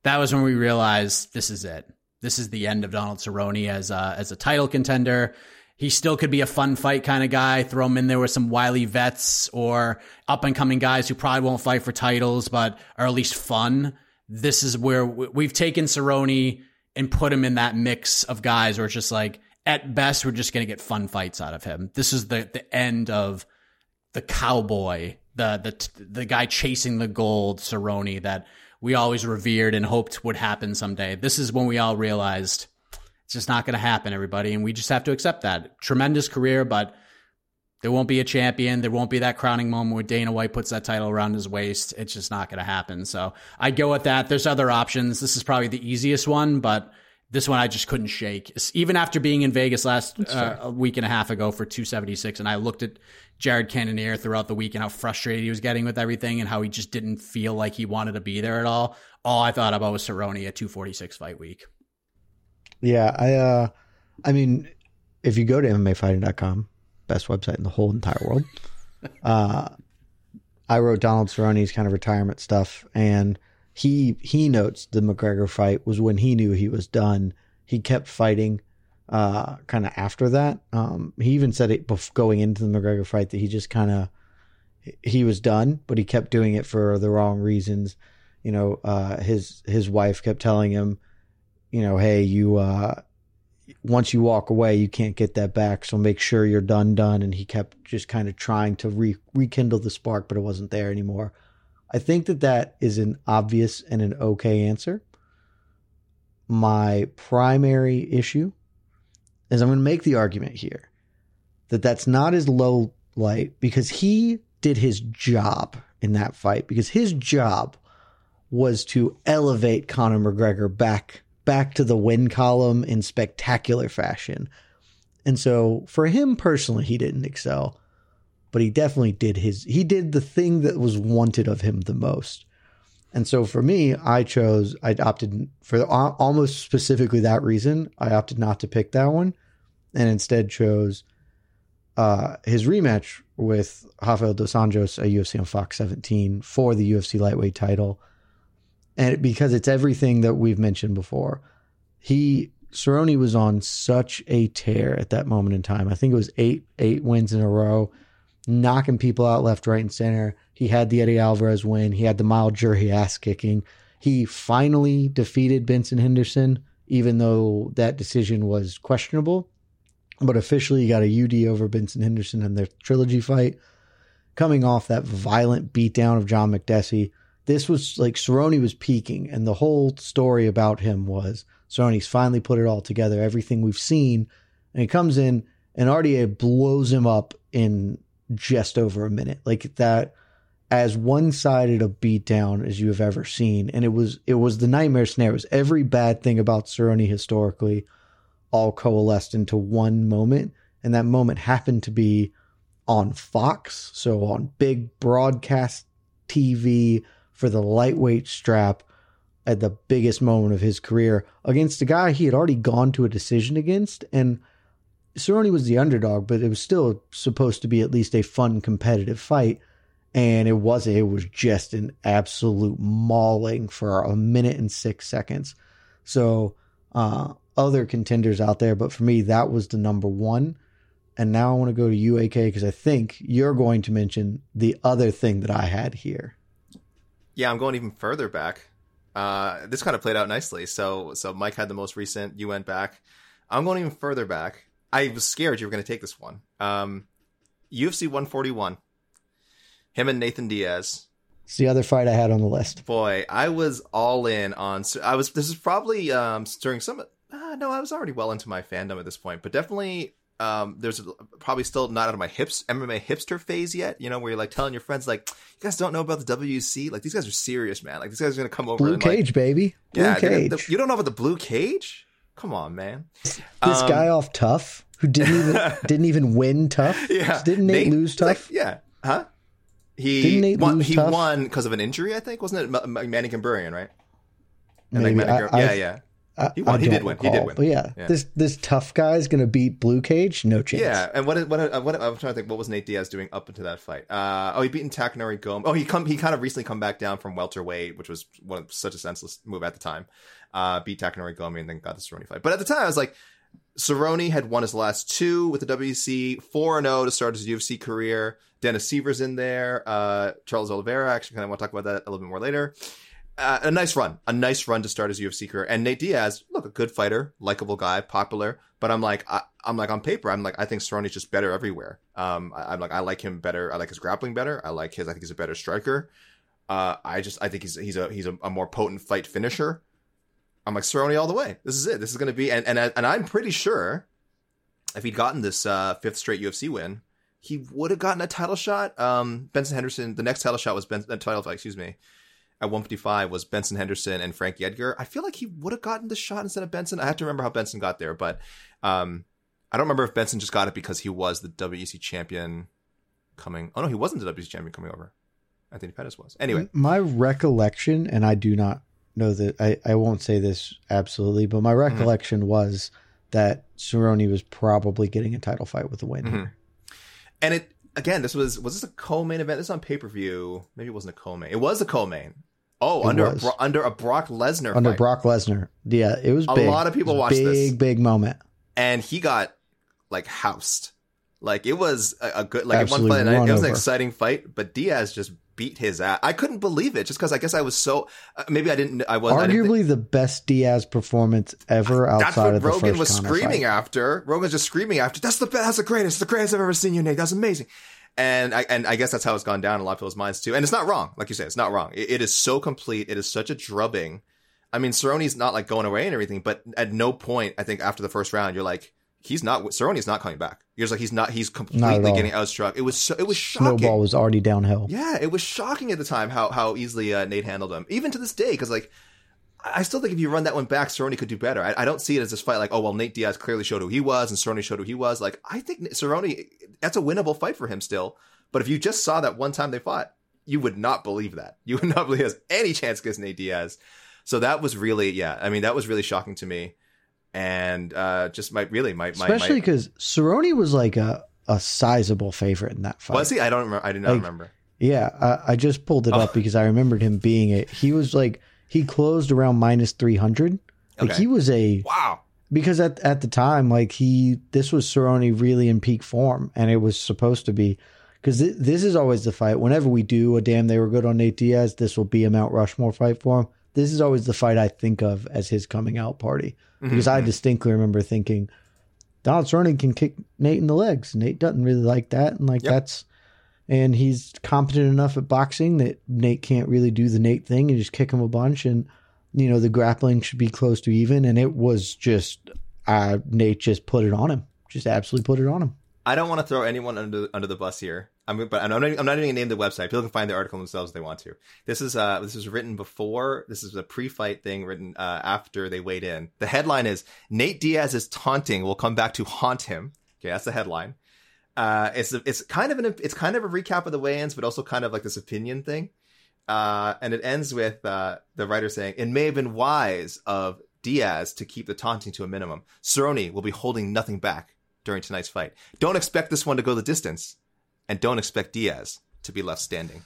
that was when we realized this is it. This is the end of Donald Cerrone as a, as a title contender. He still could be a fun fight kind of guy. Throw him in there with some wily vets or up and coming guys who probably won't fight for titles, but are at least fun. This is where we- we've taken Cerrone and put him in that mix of guys where it's just like, at best, we're just going to get fun fights out of him. This is the, the end of the cowboy, the, the, the guy chasing the gold, Cerrone, that we always revered and hoped would happen someday. This is when we all realized it's just not going to happen, everybody. And we just have to accept that. Tremendous career, but there won't be a champion. There won't be that crowning moment where Dana White puts that title around his waist. It's just not going to happen. So I go with that. There's other options. This is probably the easiest one, but this one I just couldn't shake. Even after being in Vegas last uh, a week and a half ago for 276, and I looked at Jared Cannonier throughout the week and how frustrated he was getting with everything and how he just didn't feel like he wanted to be there at all. All I thought about was Cerrone at 246 fight week. Yeah, I uh I mean, if you go to MMAfighting.com, best website in the whole entire world, uh I wrote Donald Cerrone's kind of retirement stuff and he he notes the McGregor fight was when he knew he was done. He kept fighting uh kind of after that. Um he even said it bef- going into the McGregor fight that he just kind of he was done, but he kept doing it for the wrong reasons. You know, uh his his wife kept telling him you know, hey, you uh once you walk away, you can't get that back. So make sure you're done, done. And he kept just kind of trying to re- rekindle the spark, but it wasn't there anymore. I think that that is an obvious and an okay answer. My primary issue is I'm going to make the argument here that that's not as low light because he did his job in that fight because his job was to elevate Conor McGregor back back to the win column in spectacular fashion. And so for him personally, he didn't excel, but he definitely did his he did the thing that was wanted of him the most. And so for me, I chose I opted for almost specifically that reason. I opted not to pick that one and instead chose uh, his rematch with Rafael dos Anjos at UFC on Fox 17 for the UFC lightweight title and because it's everything that we've mentioned before. He Cerrone was on such a tear at that moment in time. I think it was eight eight wins in a row, knocking people out left, right, and center. He had the Eddie Alvarez win. He had the Myles Jury ass kicking. He finally defeated Benson Henderson, even though that decision was questionable. But officially, you got a UD over Benson Henderson in their trilogy fight. Coming off that violent beatdown of John Makdessi, this was like Cerrone was peaking, and the whole story about him was Cerrone's finally put it all together, everything we've seen, and he comes in and RDA blows him up in just over a minute, like that, as one sided a beatdown as you have ever seen, and it was it was the nightmare snare. It was every bad thing about Cerrone historically, all coalesced into one moment, and that moment happened to be on Fox, so on big broadcast TV for the lightweight strap at the biggest moment of his career against a guy he had already gone to a decision against. And Cerrone was the underdog, but it was still supposed to be at least a fun competitive fight. And it wasn't. It was just an absolute mauling for a minute and six seconds. So uh, other contenders out there, but for me, that was the number one. And now I want to go to UAK because I think you're going to mention the other thing that I had here. Yeah, I'm going even further back. Uh, this kind of played out nicely. So, so Mike had the most recent. You went back. I'm going even further back. I was scared you were going to take this one. Um, UFC 141. Him and Nathan Diaz. It's the other fight I had on the list. Boy, I was all in on. I was. This is probably um, during some. Uh, no, I was already well into my fandom at this point, but definitely um, there's probably still not out of my hips MMA hipster phase yet. You know, where you're like telling your friends like, you guys don't know about the WEC. Like these guys are serious, man. Like these guys are gonna come over. Blue and, cage, like, baby. Blue yeah, cage. The, you don't know about the blue cage? Come on, man. This Um, guy off TUF who didn't even didn't even win TUF. Yeah, Didn't Nate, lose it's like- TUF? yeah, huh? He Didn't Nate won, lose he TUF? won because of an injury, I think, wasn't it? M- M- Manny Gamburyan, right? And Maybe. like Manny I- yeah, yeah. I, He won. I He did win. He did win. But yeah, Yeah. this this TUF guy is gonna beat Blue Cage. No chance. Yeah, and what what what I'm trying to think. What was Nate Diaz doing up into that fight? Uh, oh, he beaten Takanori Gomi. Oh, he come he kind of recently come back down from welterweight, which was one of, such a senseless move at the time. Uh, beat Takanori Gomi and then got the Cerrone fight. But at the time, I was like, Cerrone had won his last two with the WEC, four and zero to start his UFC career. Dennis Siver's in there. Uh, Charles Oliveira. Actually, kind of want to talk about that a little bit more later. Uh, a nice run, a nice run to start his UFC career. And Nate Diaz, look, a good fighter, likable guy, popular. But I'm like, I, I'm like on paper, I'm like, I think Cerrone's just better everywhere. Um, I, I'm like, I like him better. I like his grappling better. I like his. I think he's a better striker. Uh, I just, I think he's he's a he's a, a more potent fight finisher. I'm like Cerrone all the way. This is it. This is going to be, and and and I'm pretty sure if he'd gotten this uh, fifth straight UFC win, he would have gotten a title shot. Um, Benson Henderson. The next title shot was Ben. Uh, title fight, excuse me. At 155 was Benson Henderson and Frankie Edgar. I feel like he would have gotten the shot instead of Benson. I have to remember how Benson got there, but um, I don't remember if Benson just got it because he was the WEC champion coming. Oh no, he wasn't the WEC champion coming over. Anthony Pettis was. Anyway, my recollection, and I do not know that I, I won't say this absolutely, but Mm-hmm. my recollection was that Cerrone was probably getting a title fight with the win. Mhm. and it again, this was was this a co-main event? This is on pay per view. Maybe it wasn't a co-main. It was a co-main. Oh, It under a was. Bro- under a Brock Lesnar Under fight. Brock Lesnar, yeah, it was A big. lot of people watched big, this. Big, big moment. and he got like housed. Like it was a, a good like one fight. It was an exciting fight, but Diaz just beat his ass. I couldn't believe it just because I guess I was so uh, maybe I didn't. I was I didn't Arguably the best Diaz performance ever That's outside of the Rogan first was Conor screaming fight. after. Rogan's just screaming after. That's the best. That's the greatest. The greatest I've ever seen you, Nate. That's amazing. And I and I guess that's how it's gone down in a lot of people's minds too. And it's not wrong, like you say, it's not wrong. It, it is so complete. It is such a drubbing. I mean, Cerrone's not like going away and everything, but at no point, I think after the first round, you're like, he's not. Cerrone's not coming back. You're just like, he's not. He's completely all. getting outstruck. It was so. It was shocking. Snowball was already downhill. Yeah, it was shocking at the time how how easily uh, Nate handled him, even to this day. Because like, I still think if you run that one back, Cerrone could do better. I, I don't see it as this fight like, oh well, Nate Diaz clearly showed who he was, and Cerrone showed who he was. Like, I think Cerrone, that's a winnable fight for him still. But if you just saw that one time they fought, you would not believe that. You would not believe he has any chance against Nate Diaz. So that was really, yeah. I mean, that was really shocking to me, and uh just my really my my, Especially because Cerrone was like a, a sizable favorite in that fight. was he? I don't remember. I do not Like, remember. Yeah, I, I just pulled it Oh. up because I remembered him being it. He was like he closed around minus three hundred. Like Okay. he was a Wow. because at at the time, like he this was Cerrone really in peak form, and it was supposed to be because th- this is always the fight. Whenever we do a damn, they were good on Nate Diaz. This will be a Mount Rushmore fight for him. This is always the fight I think of as his coming out party mm-hmm, because I mm-hmm. distinctly remember thinking Donald Cerrone can kick Nate in the legs. Nate doesn't really like that, and like Yep. that's and he's competent enough at boxing that Nate can't really do the Nate thing and just kick him a bunch and you know the grappling should be close to even and it was just uh Nate just put it on him just absolutely put it on him I don't want to throw anyone under under the bus here. I'm but I'm not, I'm not even gonna name the website. People can find the article themselves if they want to. This is uh this was written before. This is a pre-fight thing written uh, after they weighed in. The headline is Nate Diaz's taunting will come back to haunt him. Okay, that's the headline. Uh, it's it's kind of an it's kind of a recap of the weigh-ins, but also kind of like this opinion thing. Uh, and it ends with uh, the writer saying, "It may have been wise of Diaz to keep the taunting to a minimum. Cerrone will be holding nothing back during tonight's fight. Don't expect this one to go the distance, and don't expect Diaz to be left standing."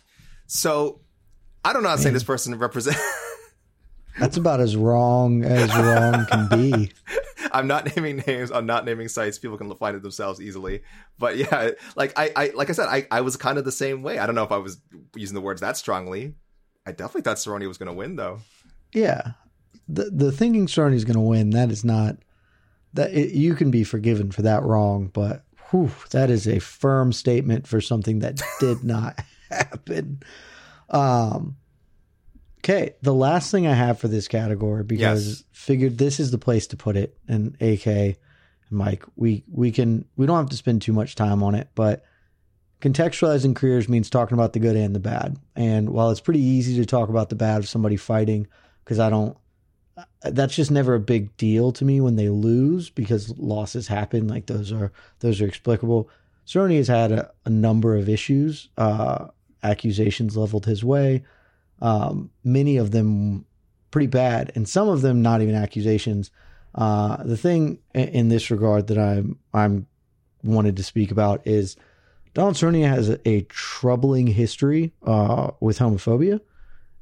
So, I don't know how to say this person represent. that's about as wrong as wrong can be I'm not naming names. I'm not naming sites. People can find it themselves easily. But yeah, like I, I like I said, I, I was kind of the same way. I don't know if I was using the words that strongly. I definitely thought Cerrone was going to win, though. Yeah, the the thinking Cerrone is going to win. That is not that it, you can be forgiven for that wrong, but whew, that is a firm statement for something that did not happen. Um, okay, the last thing I have for this category because Yes. figured this is the place to put it, and AK and Mike, we we can we don't have to spend too much time on it, but contextualizing careers means talking about the good and the bad. And while it's pretty easy to talk about the bad of somebody fighting, because I don't, that's just never a big deal to me when they lose because losses happen. Like those are those are explicable. Cerrone has had a, a number of issues, uh, accusations leveled his way. Um, many of them pretty bad, and some of them not even accusations. Uh, the thing in this regard that I'm I'm wanted to speak about is Donald Cerrone has a, troubling history uh, with homophobia,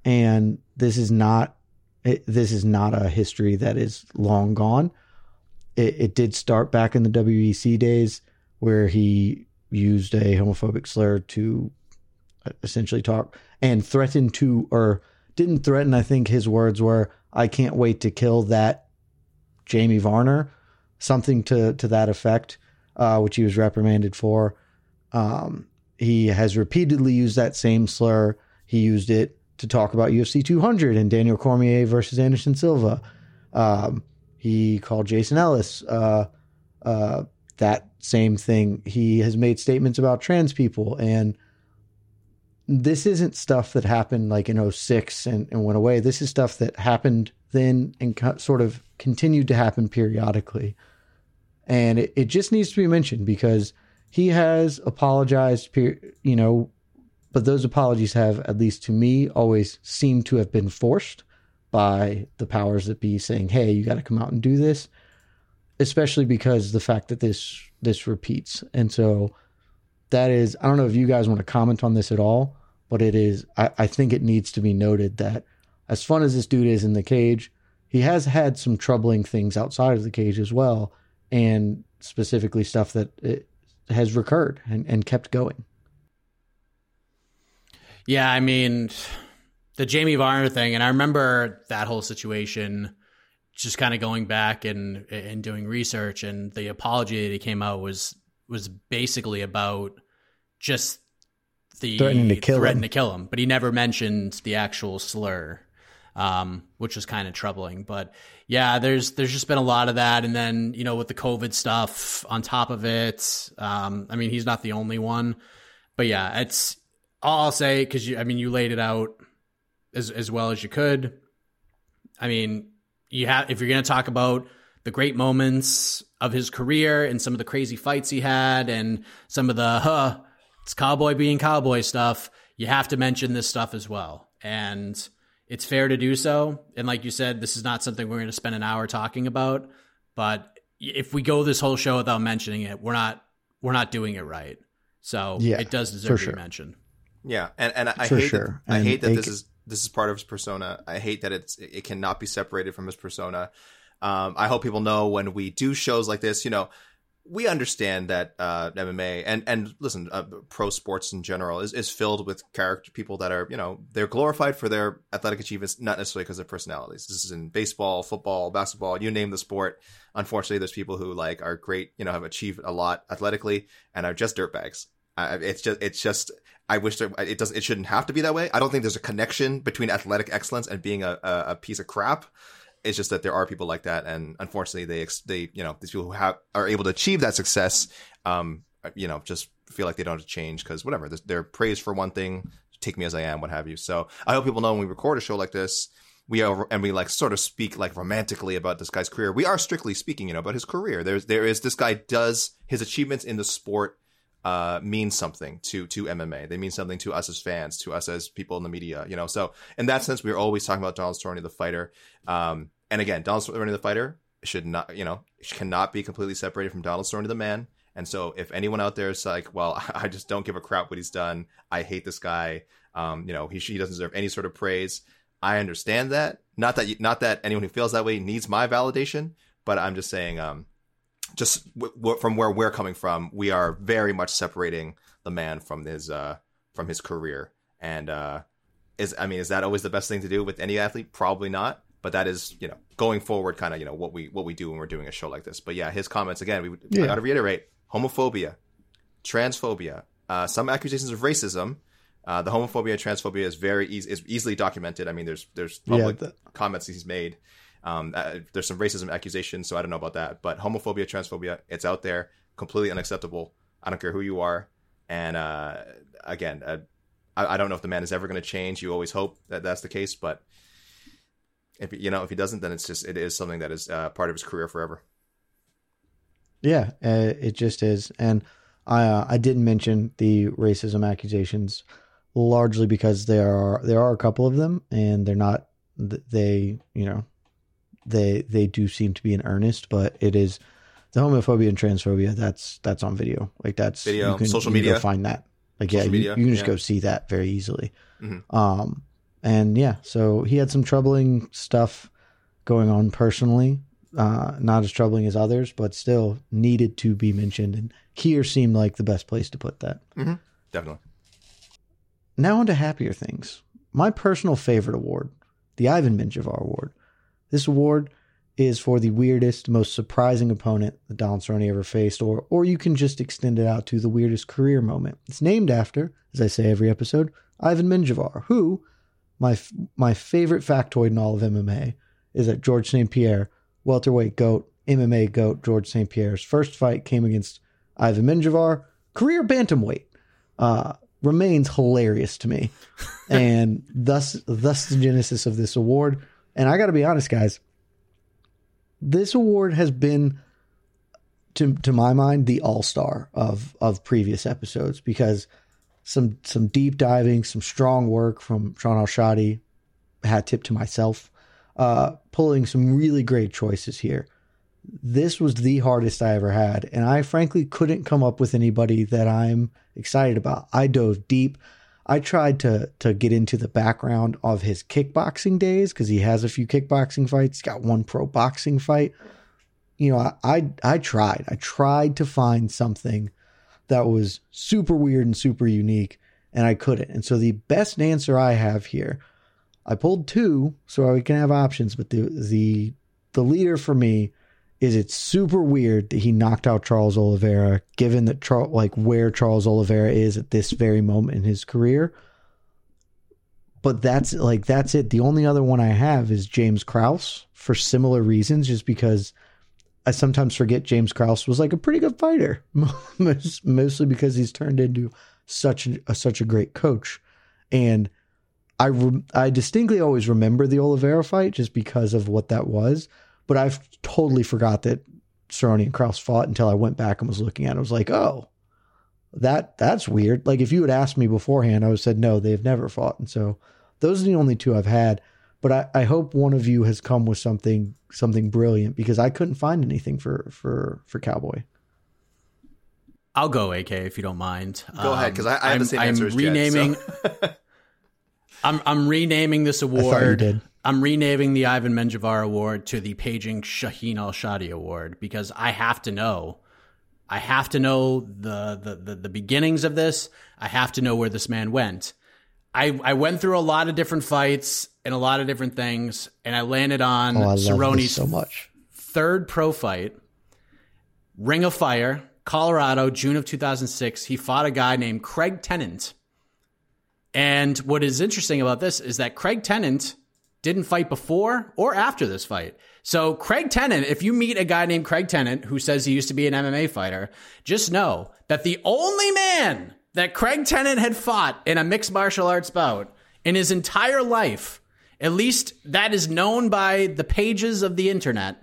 and this is not this is not a history that is long gone. It, it did start back in the WEC days where he used a homophobic slur to essentially talk and threatened to or didn't threaten. I think his words were, "I can't wait to kill that Jamie Varner," something to to that effect, uh, which he was reprimanded for. Um, he has repeatedly used that same slur. He used it to talk about UFC 200 and Daniel Cormier versus Anderson Silva. Um, he called Jason Ellis uh, uh, that same thing. He has made statements about trans people. And this isn't stuff that happened like in 06 and, and went away. This is stuff that happened then and co- sort of continued to happen periodically. And it, it just needs to be mentioned because he has apologized, you know, but those apologies have, at least to me, always seemed to have been forced by the powers that be saying, hey, you got to come out and do this, especially because the fact that this this repeats. And so that is, I don't know if you guys want to comment on this at all, but it is, I, I think it needs to be noted that as fun as this dude is in the cage, he has had some troubling things outside of the cage as well, and specifically stuff that it has recurred and, and kept going. Yeah, I mean, the Jamie Varner thing, and I remember that whole situation. Just kind of going back and and doing research, and the apology that he came out was was basically about just the Threatening to kill him. to kill him, but he never mentioned the actual slur, um, which was kind of troubling. But yeah, there's there's just been a lot of that, and then you know with the COVID stuff on top of it, um, I mean he's not the only one, but yeah, it's all I'll say because you, I mean, you laid it out as as well as you could. I mean, you have if you're going to talk about the great moments of his career and some of the crazy fights he had and some of the huh, it's cowboy being cowboy stuff, you have to mention this stuff as well. And it's fair to do so. And like you said, this is not something we're going to spend an hour talking about. But if we go this whole show without mentioning it, we're not we're not doing it right. So Yeah, it does deserve to sure. be mentioned. Yeah, and and I I For hate sure. that, I hate that it- this is this is part of his persona. I hate that it's it cannot be separated from his persona. Um, I hope people know when we do shows like this, you know, we understand that uh, MMA and and listen, uh, pro sports in general is, is filled with character people that are you know they're glorified for their athletic achievements, not necessarily because of personalities. This is in baseball, football, basketball, you name the sport. Unfortunately, there's people who like are great, you know, have achieved a lot athletically and are just dirtbags. Uh, it's just it's just I wish there, it doesn't it shouldn't have to be that way. I don't think there's a connection between athletic excellence and being a, a, a piece of crap. It's just that there are people like that, and unfortunately, they they you know these people who have are able to achieve that success, um, you know, just feel like they don't have to change because whatever they're- praised for one thing, take me as I am, what have you. So I hope people know when we record a show like this, we are and we like sort of speak like romantically about this guy's career. We are strictly speaking, you know, about his career. There's there is this guy does his achievements in the sport uh, mean something to to MMA. They mean something to us as fans, to us as people in the media. You know, so in that sense, we're always talking about Donald Cerrone, the fighter. Um, and again, Donald Cerrone, the fighter, should not, you know, cannot be completely separated from Donald Cerrone, the man. And so, if anyone out there is like, "Well, I just don't give a crap what he's done. I hate this guy. Um, you know, he he doesn't deserve any sort of praise." I understand that. Not that you, not that anyone who feels that way needs my validation, but I'm just saying, um, just w- w- from where we're coming from, we are very much separating the man from his uh from his career. And uh, is I mean, is that always the best thing to do with any athlete? Probably not. But that is, you know, going forward, kind of, you know, what we what we do when we're doing a show like this. But yeah, his comments again. We Yeah. Got to reiterate: homophobia, transphobia, uh, some accusations of racism. Uh, the homophobia and transphobia is very easy, is easily documented. I mean, there's there's Yeah, public the- comments he's made. Um, uh, there's some racism accusations, so I don't know about that. But homophobia, transphobia, it's out there, completely unacceptable. I don't care who you are. And uh, again, uh, I, I don't know if the man is ever going to change. You always hope that that's the case, but if you know if he doesn't, then it's just it is something that is uh, part of his career forever. Yeah, uh, it just is. And I uh, I didn't mention the racism accusations largely because there are there are a couple of them, and they're not they you know they they do seem to be in earnest, but it is the homophobia and transphobia. That's that's on video. Like that's Video, you can, social you media. find that. Like yeah, Social you, media, you can just yeah. go see that very easily. Mhm. Um, and yeah, so he had some troubling stuff going on personally. Uh, not as troubling as others, but still needed to be mentioned. And here seemed like the best place to put that. Definitely. Now on to happier things. My personal favorite award, the Ivan Menjivar Award. This award is for the weirdest, most surprising opponent that Don Cerrone ever faced, or or you can just extend it out to the weirdest career moment. It's named after, as I say every episode, Ivan Menjivar, who my my favorite factoid in all of MMA is that George St. Pierre, welterweight goat, MMA goat George St. Pierre's first fight came against Ivan Menjivar, career bantamweight. Uh, remains hilarious to me, and thus thus the genesis of this award. And I got to be honest, guys, this award has been to to my mind the all star of of previous episodes because some some deep diving, some strong work from Sean Al-Shatti, hat tip to myself, uh, pulling some really great choices here. This was the hardest I ever had, and I frankly couldn't come up with anybody that I'm excited about. I dove deep. I tried to to get into the background of his kickboxing days because he has a few kickboxing fights. He's got one pro boxing fight. You know, I, I I tried. I tried to find something that was super weird and super unique, and I couldn't. And so the best answer I have here, I pulled two so I can have options, but the the the leader for me is it super weird that he knocked out Charles Oliveira, given that Char- like where Charles Oliveira is at this very moment in his career. But that's like that's it. The only other one I have is James Krause for similar reasons, just because I sometimes forget James Krause was like a pretty good fighter, mostly because he's turned into such a, such a great coach, and I rem- I distinctly always remember the Oliveira fight just because of what that was, but I've totally forgot that Cerrone and Krause fought until I went back and was looking at it. I was like, oh, that that's weird. Like if you had asked me beforehand, I would have said no, they've never fought, and so those are the only two I've had. But I, I hope one of you has come with something something brilliant because I couldn't find anything for for for Cowboy. I'll go, AK, if you don't mind. Go ahead, 'cause I- I have the um, same I'm answer as Jed, renaming. so- I'm I'm renaming this thought you award. I'm renaming the Ivan Menjivar Award to the Paging Shaheen Al-Shatti Award because I have to know. I have to know the, the the the beginnings of this. I have to know where this man went. I I went through a lot of different fights and a lot of different things, and I landed on Oh, I Cerrone's so much. third pro fight, Ring of Fire, Colorado, June of 2006. He fought a guy named Craig Tennant. And what is interesting about this is that Craig Tennant didn't fight before or after this fight. So, Craig Tennant, if you meet a guy named Craig Tennant who says he used to be an MMA fighter, just know that the only man that Craig Tennant had fought in a mixed martial arts bout in his entire life, at least that is known by the pages of the internet,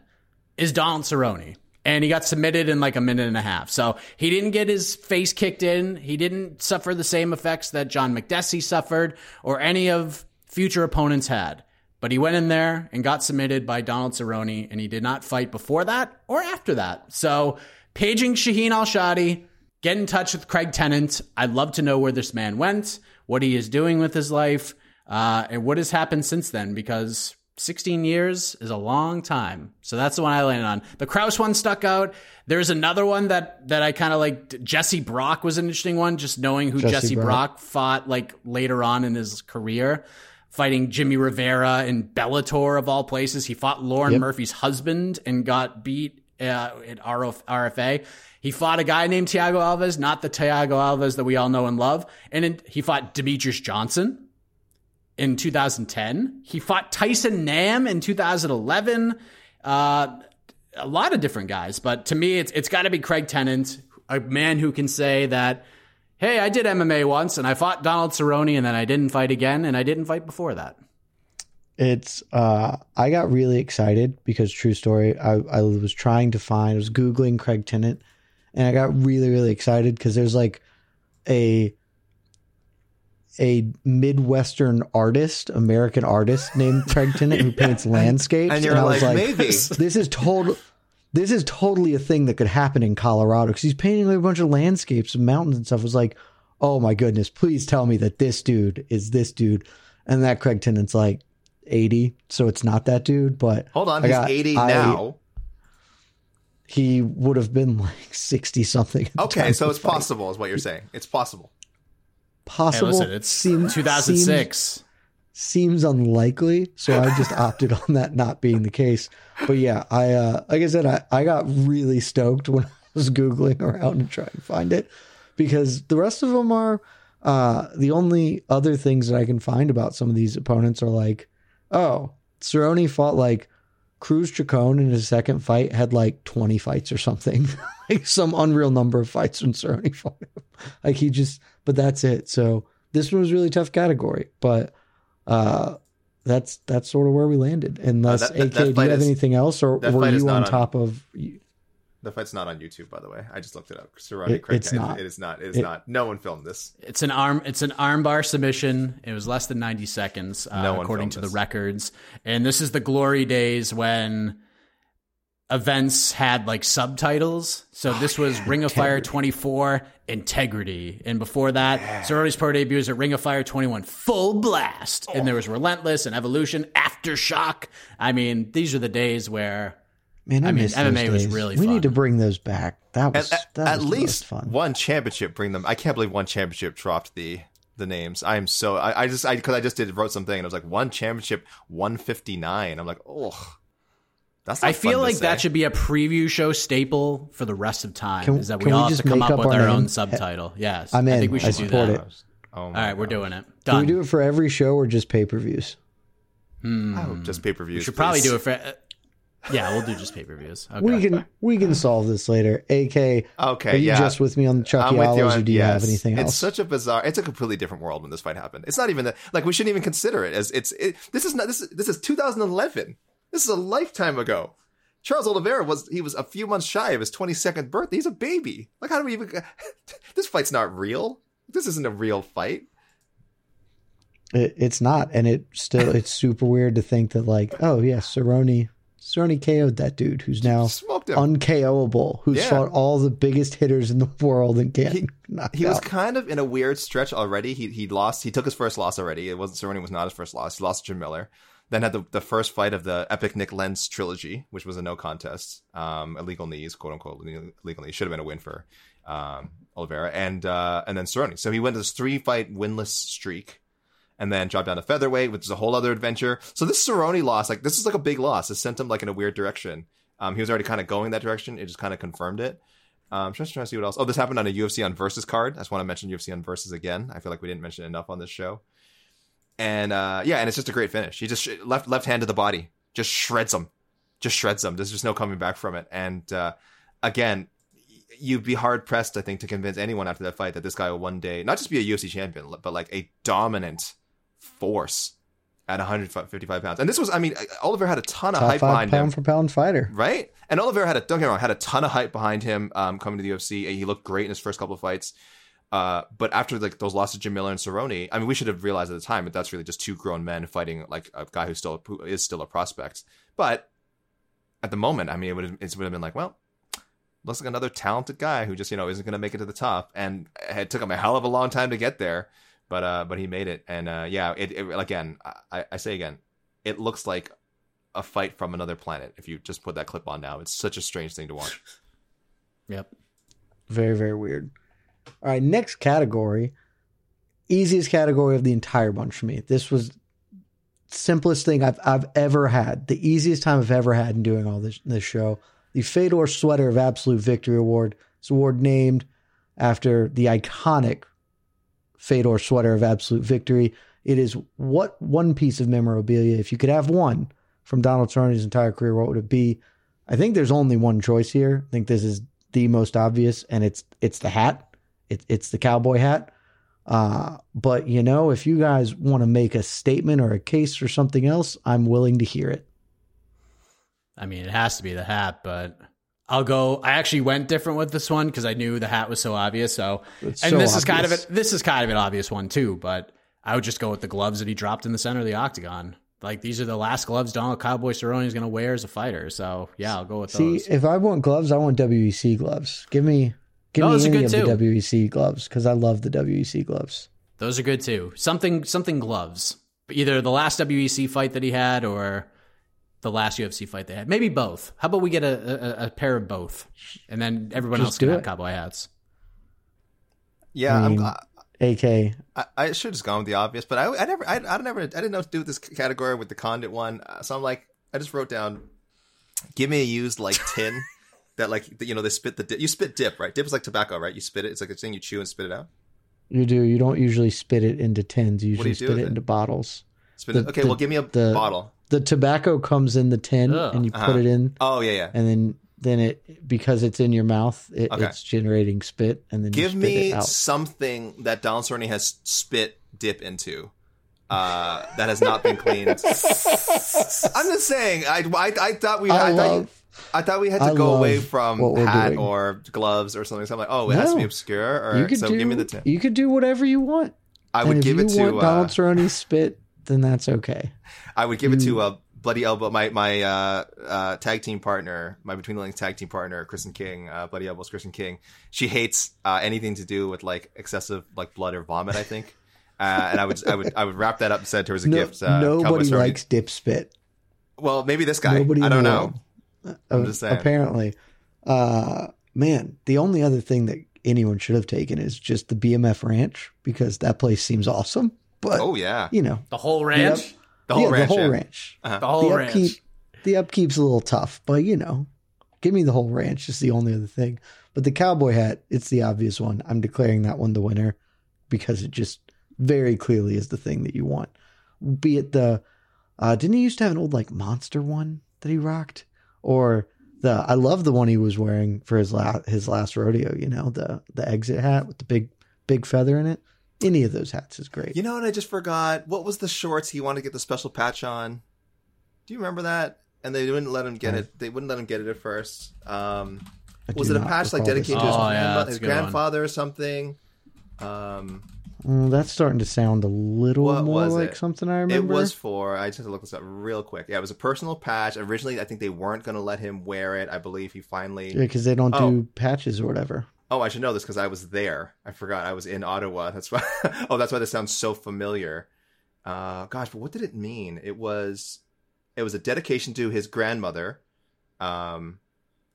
is Donald Cerrone. And he got submitted in like a minute and a half. So he didn't get his face kicked in. He didn't suffer the same effects that John Makdessi suffered or any of future opponents had. But he went in there and got submitted by Donald Cerrone, and he did not fight before that or after that. So paging Shaheen Al-Shatti, get in touch with Craig Tennant. I'd love to know where this man went, what he is doing with his life, uh, and what has happened since then, because 16 years is a long time. So that's the one I landed on. The Krause one stuck out. There's another one that, that I kind of like. Jesse Brock was an interesting one, just knowing who Jesse Jesse, Brock. Brock. fought like later on in his career, fighting Jimmy Rivera in Bellator of all places. He fought Lauren Yep. Murphy's husband and got beat uh, at RF, RFA. He fought a guy named Tiago Alves, not the Tiago Alves that we all know and love. And then he fought Demetrious Johnson in 2010. He fought Tyson Nam in 2011. Uh, a lot of different guys, but to me, it's it's got to be Craig Tennant, a man who can say that, hey, I did MMA once and I fought Donald Cerrone and then I didn't fight again and I didn't fight before that. It's uh I got really excited because true story, I, I was trying to find I was Googling Craig Tennant and I got really, really excited because there's like a a Midwestern artist, American artist named Craig Tennant who paints landscapes. And you're I was like, maybe. this is total this is totally a thing that could happen in Colorado because he's painting like a bunch of landscapes and mountains and stuff. It was like, oh my goodness, please tell me that this dude is this dude. And that Craig Tennant's like 80, so it's not that dude. But Hold on, I he's got- 80 I- now. He would have been like 60 something. Okay, so it's the fight. possible, is what you're saying. It's possible. Hey, Possible. listen, it's seems, 2006. Seems, seems unlikely, so I just opted on that not being the case. But yeah, I uh, like I said, I, I got really stoked when I was googling around and trying to find it because the rest of them are uh, the only other things that I can find about some of these opponents are like, oh, Cerrone fought like Cruz Chacon in his second fight had like 20 fights or something, like some unreal number of fights when Cerrone fought him. Like he just, but that's it. So this one was really tough category, but uh, that's that's sort of where we landed. Unless Uh, that- that- AK, that do you have is- anything else, or were you on not on- top of? The fight's not on YouTube, by the way. I just looked it up. Cerrone, It- Craig it's Tennant. not. It is not. It is It- not. No one filmed this. It's an arm. It's an armbar submission. It was less than ninety seconds, uh, No one according filmed to the records. And this is the glory days when events had like subtitles. So oh, this was Ring of Fire twenty four Integrity, and before that, Cerrone's pro debut was at Ring of Fire twenty one Full Blast, and there oh. was Relentless and Evolution, Aftershock. I mean, these are the days where Man, I, I mean, miss MMA those was really We fun. need to bring those back. That was At, at, that at was least fun. one championship. Bring them. I can't believe one championship dropped the the names. I am so. I, I just. I because I just did wrote something and it was like one championship, one fifty nine. I'm like, oh, that's. I feel fun to like that should be a preview show staple for the rest of time. Can- is that we can we all have to come up up with our our, own subtitle? Yes, I'm I think we I should do support that. it. Oh All my right, we're God. doing it. Can we do it for every show or just pay per views? I hope just pay per views. We should probably do it for. uh, yeah, we'll do just pay per views. Okay. We can we can solve this later. AK, Okay, are you yeah. just with me on the Chucky I'm with you Owls, or on- do you have yes. anything It's such a bizarre. It's a completely different world when this fight happened. It's not even that. Like we shouldn't even consider it as it's. It, this is not. This is this is 2011. This is a lifetime ago. Charles Oliveira was he was a few months shy of his 22nd birthday. He's a baby. Like how do we even? this fight's not real. This isn't a real fight. It, it's not, and it still it's super weird to think that like, oh yeah, Cerrone Cerrone KO'd that dude who's now unKOable, who's Yeah. fought all the biggest hitters in the world and getting knocked He was kind of in a weird stretch already. He he lost. He took his first loss already. It wasn't Cerrone was not his first loss. He lost to Jim Miller. Then had the, the first fight of the epic Nik Lentz trilogy, which was a no contest, um, illegal knees, quote unquote, illegal knees. Should have been a win for um, Oliveira, and uh, and then Cerrone. So he went this three fight winless streak, and then dropped down to featherweight, which is a whole other adventure. So this Cerrone loss, like this is like a big loss. It sent him like in a weird direction. Um, he was already kind of going that direction. It just kind of confirmed it. Um, just trying to see what else. Oh, this happened on a UFC on Versus card. I just want to mention UFC on Versus again. I feel like we didn't mention enough on this show. And uh, yeah, and it's just a great finish. He just sh- left left hand to the body, just shreds him, just shreds him. There's just no coming back from it. And uh, again, y- you'd be hard pressed, I think, to convince anyone after that fight that this guy will one day not just be a UFC champion, but like a dominant force at 155 pounds. And this was, I mean, Oliver had a ton of Top hype behind him pound for pound fighter. right? And Oliver had a don't get me wrong, had a ton of hype behind him um, coming to the UFC. He looked great in his first couple of fights. Uh, but after like those losses to Jim Miller and Cerrone, I mean, we should have realized at the time that that's really just two grown men fighting like a guy who's still who is still a prospect. But at the moment, I mean, it would have, it would have been like, well, looks like another talented guy who just you know isn't going to make it to the top, and it took him a hell of a long time to get there. But uh, but he made it, and uh, yeah, it, it again. I, I say again, it looks like a fight from another planet. If you just put that clip on now, it's such a strange thing to watch. Yep. Very, very weird. All right, next category. Easiest category of the entire bunch for me. This was simplest thing I've I've ever had. The easiest time I've ever had in doing all this this show. The Fedor Sweater of Absolute Victory Award. It's award named after the iconic Fedor Sweater of Absolute Victory. It is what one piece of memorabilia, if you could have one from Donald Cerrone's entire career, what would it be? I think there's only one choice here. I think this is the most obvious, and it's it's the hat. It, it's the cowboy hat. Uh, but you know, if you guys want to make a statement or a case or something else, I'm willing to hear it. I mean, it has to be the hat, but I'll go. I actually went different with this one because I knew the hat was so obvious. So, It's and so this is kind of obvious. it. This is kind of an obvious one too. But I would just go with the gloves that he dropped in the center of the octagon. Like these are the last gloves Donald Cowboy Cerrone is going to wear as a fighter. So yeah, I'll go with See, those. See, if I want gloves, I want WEC gloves. Give me, give Those are me any good of too. the WEC gloves because I love the WEC gloves. Those are good too. Something something gloves. Either the last WEC fight that he had or the last UFC fight they had. Maybe both. How about we get a, a, a pair of both, and then everyone Just else can do have cowboy hats. Yeah, I I mean- am AK, I, I should have just gone with the obvious, but I, I never, I, I never, I didn't know what to do with this category with the condit one. Uh, So I'm like, I just wrote down, give me a used like tin that like you know they spit the dip. You spit dip, right? Dip is like tobacco, right? You spit it. It's like a thing you chew and spit it out. you do. You don't usually spit it into tins. You usually you spit it it? into bottles. Spit The- it. Okay, the- well, give me a the- bottle. The tobacco comes in the tin, Ugh. and you Uh-huh. put it in, Oh yeah, yeah. and then then it because it's in your mouth, it, Okay. it's generating spit, and then Give you spit me it out. something that Donald Cerrone has spit dip into. Uh, that has not been cleaned. I'm just saying. I, I, I thought we. I I, thought you- love. I thought we had to I go away from hat doing. or gloves or something. So I'm like, oh, it has to be obscure. Or You could so do. give me the tip. You could do whatever you want. I would if give you it to. want Donald Uh, Cerrone's spit, then that's okay. I would give it Mm. to uh, Bloody Elbow, my my uh, uh, tag team partner, my Between the Links tag team partner, Kristen King. Uh, Bloody Elbows, Kristen King. She hates uh, anything to do with like excessive like blood or vomit. I think. Uh, and I would I would I would wrap that up and send it her as a No- gift. Uh, nobody likes dip spit. Well, maybe this guy. Nobody I don't know. world. I'm just saying. Apparently, uh, man, the only other thing that anyone should have taken is just the BMF Ranch because that place seems awesome. But Oh yeah, you know, The whole ranch. Yep. the whole yeah, ranch. the whole yeah. ranch. The whole the ranch. upkeep, the upkeep's a little tough, but you know, give me the whole ranch. Is the only other thing. But the cowboy hat, it's the obvious one. I'm declaring that one the winner because it just very clearly is the thing that you want. Be it the, uh, didn't he used to have an old like monster one that he rocked, or the I love the one he was wearing for his last his last rodeo. You know, the the exit hat with the big big feather in it. Any of those hats is great. You know what? I just forgot. What was the shorts he wanted to get the special patch on? Do you remember that? And they wouldn't let him get I- it. They wouldn't let him get it at first. Um, was it a patch like recall this. dedicated to his, Oh, grandma- that's his a good one. grandfather or something? Um, Mm, that's starting to sound a little What more like it? something I remember. it was for. I just had to look this up real quick. Yeah, it was a personal patch. Originally, I think they weren't going to let him wear it. I believe he finally. Yeah, because they don't Oh. do patches or whatever. Oh, I should know this because I was there. I forgot I was in Ottawa. That's why. oh, that's why this sounds so familiar. Uh, gosh, but what did it mean? It was, it was a dedication to his grandmother. Um,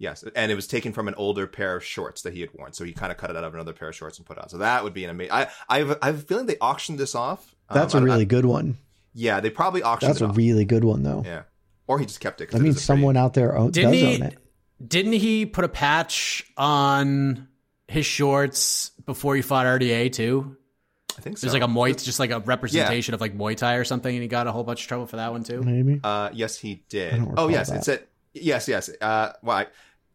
yes, and it was taken from an older pair of shorts that he had worn. So he kind of cut it out of another pair of shorts and put it on. So that would be an amazing. I, I have, I have a feeling they auctioned this off. Um, That's I- a I- really good one. yeah, they probably auctioned it off. That's it a off. really good one, though. yeah, or he just kept it. 'cause That it I mean, a pretty- someone out there own, does he? own it. Didn't he put a patch on his shorts before he fought RDA too? I think so. There's like a Muay, just like a representation of like Muay Thai or something, and he got a whole bunch of trouble for that one too. Maybe. Uh, yes, he did. Oh, yes, that. it said yes, yes. Uh, well, I,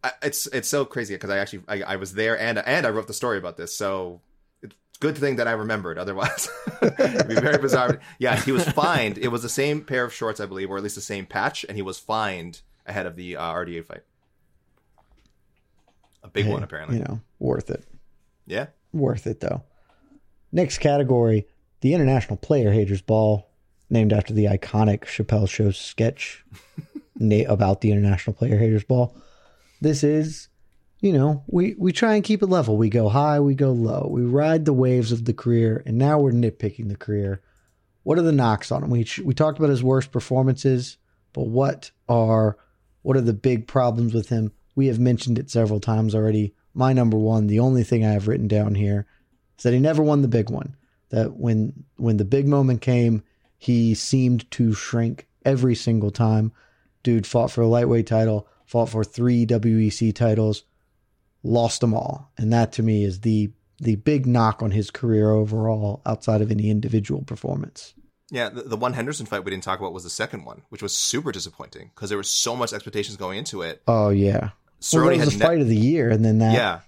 I, it's it's so crazy because I actually I, I was there and and I wrote the story about this. So it's good thing that I remembered. Otherwise, it'd be very bizarre. Yeah, he was fined. It was the same pair of shorts, I believe, or at least the same patch, and he was fined ahead of the uh, RDA fight. A big Hey, one, apparently. You know, worth it. Yeah. Worth it, though. Next category the International Player Haters Ball, named after the iconic Chappelle Show sketch about the International Player Haters Ball. This is, you know, we, we try and keep it level. We go high, we go low. We ride the waves of the career, and now we're nitpicking the career. What are the knocks on him? We, we talked about his worst performances. but what are what are the big problems with him? We have mentioned it several times already. My number one, the only thing I have written down here is that he never won the big one. That when when the big moment came, he seemed to shrink every single time. Dude fought for a lightweight title, fought for three WEC titles, lost them all. And that to me is the the big knock on his career overall outside of any individual performance. Yeah, the, the one Henderson fight we didn't talk about was the second one, which was super disappointing because there was so much expectations going into it. Oh yeah, Cerrone well, that was the ne- fight of the year, and then that yeah,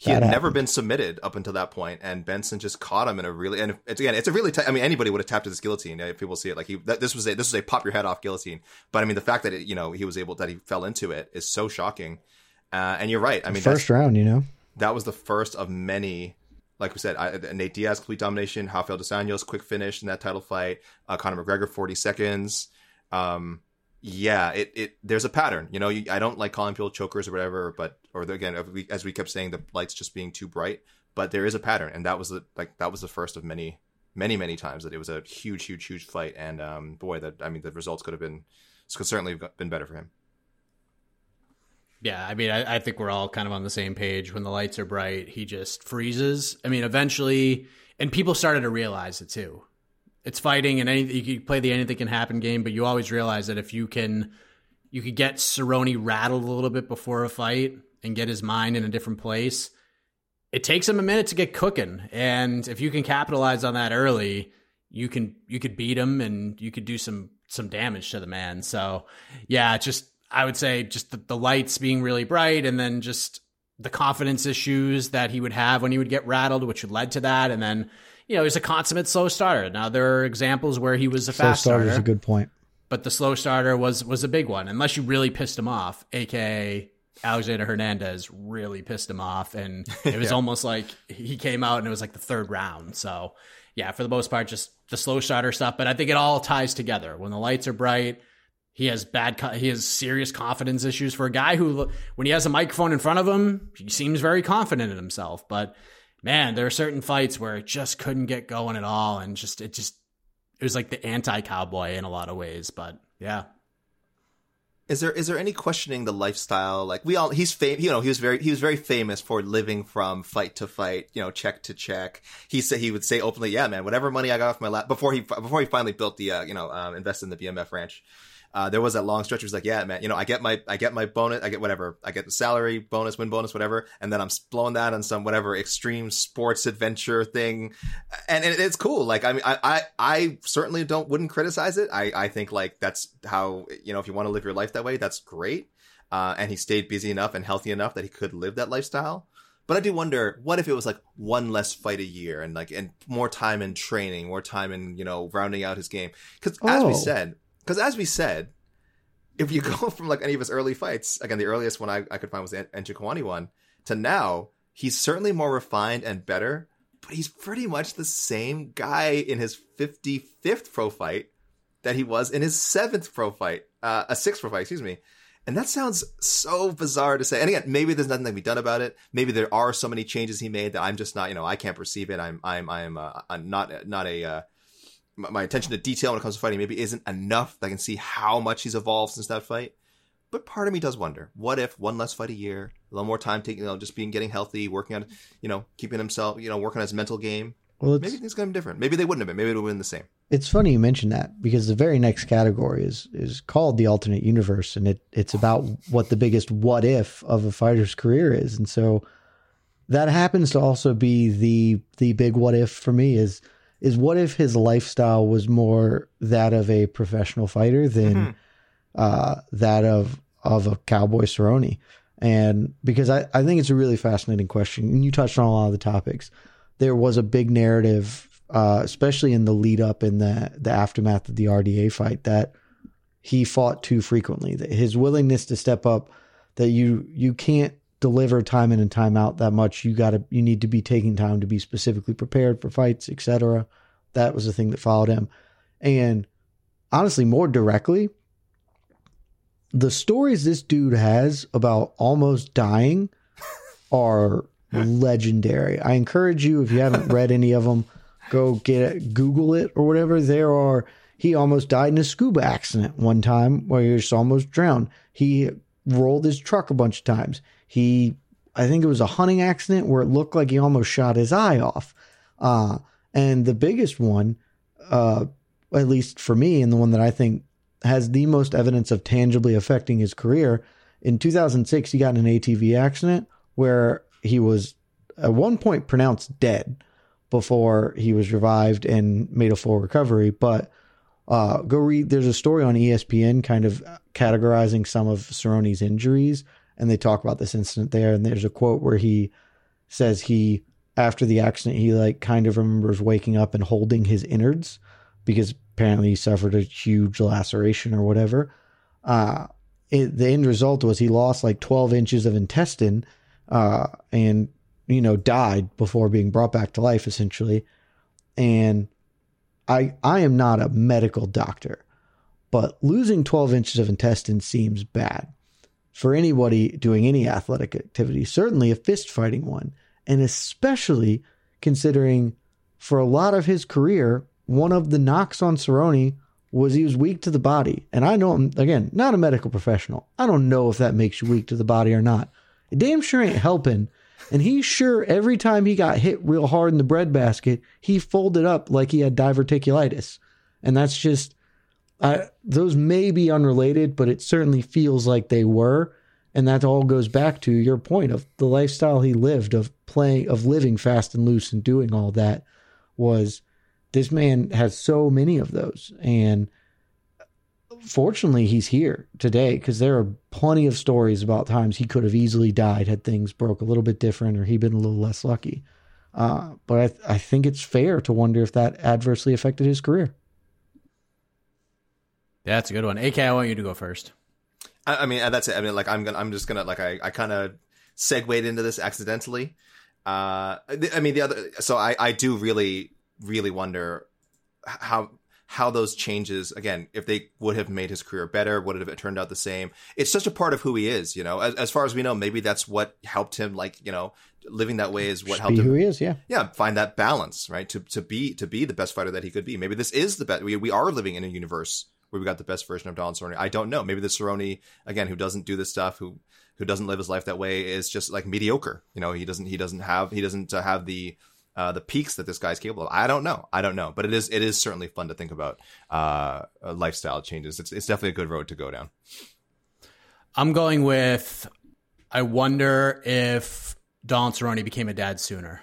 he that had never been submitted up until that point, and Benson just caught him in a really and it's again it's a really t- I mean anybody would have tapped his guillotine if people see it like he that, this was a this was a pop your head off guillotine, but I mean the fact that it, you know he was able that he fell into it is so shocking, uh, and you're right. I mean first round, you know. that was the first of many. Like we said, I, Nate Diaz complete domination, Rafael dos Anjos quick finish in that title fight, uh, Conor McGregor forty seconds. Um, yeah, it, it there's a pattern. You know, you, I don't like calling people chokers or whatever, but or the, again, as we, kept saying, the lights just being too bright. But there is a pattern, and that was the like that was the first of many, many, many times that it was a huge, huge, huge fight. And um, boy, that I mean, the results could have been could certainly have been better for him. Yeah, I mean, I, I think we're all kind of on the same page. When the lights are bright, he just freezes. I mean, eventually, and people started to realize it too. It's fighting, and any, you can play the anything can happen game, but you always realize that if you can, you could get Cerrone rattled a little bit before a fight and get his mind in a different place. It takes him a minute to get cooking, and if you can capitalize on that early, you can you could beat him and you could do some some damage to the man. So, yeah, just I would say just the, the lights being really bright and then just the confidence issues that he would have when he would get rattled, which led to that. And then, you know, he's a consummate slow starter. Now there are examples where he was a Slow fast starter starter, is a good point. but the slow starter was was a big one. Unless you really pissed him off, aka Alexander Hernandez really pissed him off, and it was almost like he came out and it was like the third round. So yeah, for the most part, just the slow starter stuff. But I think it all ties together when the lights are bright. He has bad, he has serious confidence issues for a guy who, when he has a microphone in front of him, he seems very confident in himself. But man, there are certain fights where it just couldn't get going at all, and just it just it was like the anti cowboy in a lot of ways. But yeah, Is there is there any questioning the lifestyle? Like we all, he's fam- you know, he was very he was very famous for living from fight to fight, you know, check to check. He said he would say openly, "Yeah, man, whatever money I got off my lap before he before he finally built the uh, you know um, invested in the BMF ranch." Uh, there was that long stretch. Where he was like, "Yeah, man, you know, I get my I get my bonus, I get whatever, I get the salary bonus, win bonus, whatever, and then I'm blowing that on some whatever extreme sports adventure thing, and, and it's cool. Like, I mean, I, I I certainly don't wouldn't criticize it. I I think like that's how you know if you want to live your life that way, that's great. Uh, and he stayed busy enough and healthy enough that he could live that lifestyle. But I do wonder, what if it was like one less fight a year and like and more time in training, more time in you know rounding out his game? Because as we Oh. said, because as we said, if you go from like any of his early fights, again the earliest one I, I could find was the Njokuani one, to now, he's certainly more refined and better. But he's pretty much the same guy in his 55th pro fight that he was in his seventh pro fight, uh, a sixth pro fight, excuse me. And that sounds so bizarre to say. And again, maybe there's nothing that can be done about it. Maybe there are so many changes he made that I'm just not, you know, I can't perceive it. I'm, I'm, I'm, uh, I'm not, not a, uh, my attention to detail when it comes to fighting maybe isn't enough that I can see how much he's evolved since that fight. But part of me does wonder, what if one less fight a year, a little more time taking, you know, just being getting healthy, working on, you know, keeping himself, you know, working on his mental game. Well, it's, Maybe things gonna be different. Maybe they wouldn't have been. Maybe it would have been the same. it's funny you mention that because the very next category is is called the alternate universe, and it it's about what the biggest what if of a fighter's career is, and so that happens to also be the the big what if for me is is what if his lifestyle was more that of a professional fighter than Mhm. uh, that of of a cowboy Cerrone. And because I, I think it's a really fascinating question, and you touched on a lot of the topics. There was a big narrative, uh, especially in the lead up in the the aftermath of the RDA fight, that he fought too frequently. That his willingness to step up, that you you can't deliver time in and time out that much. You got to you need to be taking time to be specifically prepared for fights, etc. That was the thing that followed him, and honestly, more directly, the stories this dude has about almost dying are legendary. I encourage you if you haven't read any of them, go get it, Google it or whatever. There are He almost died in a scuba accident one time where he just almost drowned. He rolled his truck a bunch of times. He, I think it was a hunting accident where it looked like he almost shot his eye off. Uh, and the biggest one, uh, at least for me, and the one that I think has the most evidence of tangibly affecting his career, in 2006, he got in an ATV accident where he was at one point pronounced dead before he was revived and made a full recovery. But uh, go read. There's a story on ESPN, kind of categorizing some of Cerrone's injuries, and they talk about this incident there. And there's a quote where he says he, after the accident, he like kind of remembers waking up and holding his innards because apparently he suffered a huge laceration or whatever. Uh, it, the end result was he lost like 12 inches of intestine uh, and you know died before being brought back to life essentially and i i am not a medical doctor but losing 12 inches of intestine seems bad for anybody doing any athletic activity certainly a fist fighting one and especially considering for a lot of his career one of the knocks on Cerrone was he was weak to the body. And I know I'm, again, not a medical professional. I don't know if that makes you weak to the body or not. It damn sure ain't helping. And he's sure every time he got hit real hard in the breadbasket, he folded up like he had diverticulitis. And that's just, Those may be unrelated, but it certainly feels like they were. And that all goes back to your point of the lifestyle he lived of playing, of living fast and loose and doing all that was this man has so many of those. And fortunately, he's here today because there are plenty of stories about times he could have easily died had things broke a little bit different or he'd been a little less lucky. Uh, but I, I think it's fair to wonder if that adversely affected his career. Yeah, that's a good one. AK, I want you to go first. I, I mean, that's it. I mean, like I'm gonna, I'm just gonna, like, I, I kind of segued into this accidentally. Uh, I mean, the other, so I, I do really really wonder how how those changes again if they would have made his career better would it have turned out the same it's such a part of who he is you know as, as far as we know maybe that's what helped him like you know living that way is what Just helped be him who he is, yeah. yeah find that balance right to to be to be the best fighter that he could be maybe this is the best we, we are living in a universe where we got the best version of Don Cerrone I don't know maybe the Cerrone again who doesn't do this stuff who who doesn't live his life that way is just like mediocre you know he doesn't he doesn't have he doesn't uh, have the uh, the peaks that this guy's capable of. I don't know. I don't know, but it is it is certainly fun to think about uh, lifestyle changes. It's it's definitely a good road to go down. I'm going with. I wonder if Don Cerrone became a dad sooner.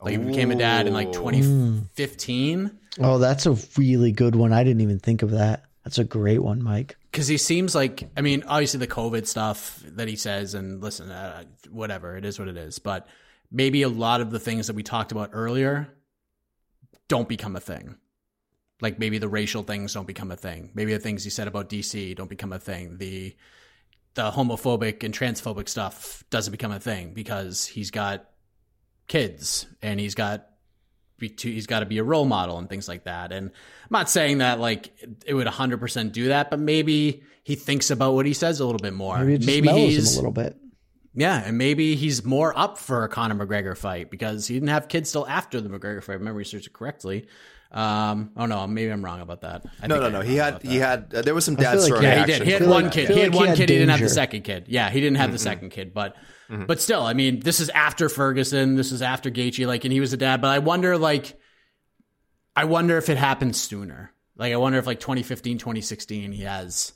Like he became a dad in like Ooh. 2015. Oh, that's a really good one. I didn't even think of that. That's a great one, Mike. because he seems like I mean, obviously the COVID stuff that he says, and listen, uh, whatever it is, what it is. But maybe a lot of the things that we talked about earlier don't become a thing. Like maybe the racial things don't become a thing. Maybe the things he said about DC don't become a thing. The the homophobic and transphobic stuff doesn't become a thing because he's got kids and he's got be to, he's got to be a role model and things like that. And I'm not saying that like it would 100% do that, but maybe he thinks about what he says a little bit more. Maybe it just maybe he's him a little bit. yeah, and maybe he's more up for a Conor McGregor fight because he didn't have kids till after the McGregor fight. If I remember research it correctly. Um, oh no, maybe I'm wrong about that. I No, think no, no. He had he had uh, there was some I dad feel like- Cerrone Yeah, he did. He had feel one kid. He had like he one had kid. He didn't have the second kid. Yeah, he didn't have the second kid. But Mm-hmm. but still, I mean, this is after Ferguson. This is after Gaethje. Like, and he was a dad. But I wonder, like, I wonder if it happened sooner. Like, I wonder if like 2015, 2016, he has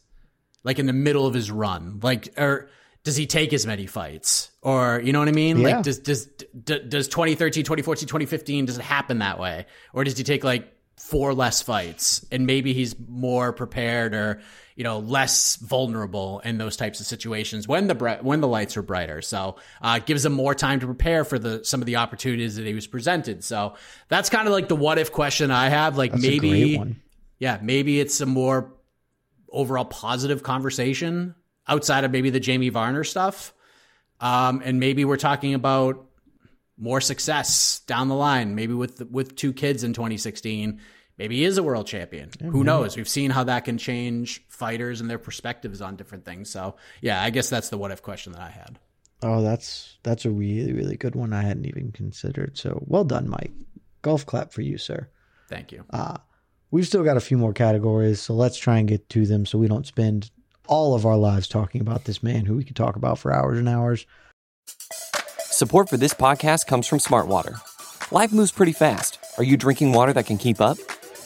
like in the middle of his run, like, or does he take as many fights, or you know what I mean? Yeah. Like, does does d- does 2013, 2014, 2015 does it happen that way, or does he take like four less fights and maybe he's more prepared or you know less vulnerable in those types of situations when the when the lights are brighter. So uh, it gives him more time to prepare for the some of the opportunities that he was presented. So that's kind of like the what if question i have like That's maybe yeah maybe it's a more overall positive conversation outside of maybe the jamie varner stuff. Um, and maybe we're talking about more success down the line. Maybe with with two kids in 2016, maybe he is a world champion. Who knows? We've seen how that can change fighters and their perspectives on different things. So yeah, I guess that's the what if question that I had. Oh, that's that's a really really good one. I hadn't even considered. So well done, Mike. Golf clap for you, sir. Thank you. Uh, we've still got a few more categories, so let's try and get to them so we don't spend all of our lives talking about this man who we could talk about for hours and hours. Support for this podcast comes from Smartwater. Life moves pretty fast. Are you drinking water that can keep up?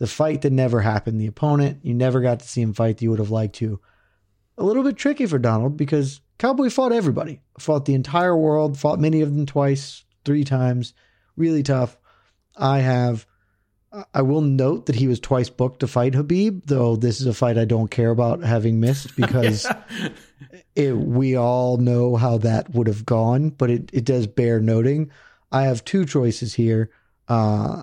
the fight that never happened. The opponent you never got to see him fight that you would have liked to. A little bit tricky for Donald because Cowboy fought everybody, fought the entire world, fought many of them twice, three times, really tough. I have. I will note that he was twice booked to fight Khabib, though this is a fight I don't care about having missed because it, we all know how that would have gone, but it, it does bear noting. I have two choices here. Uh,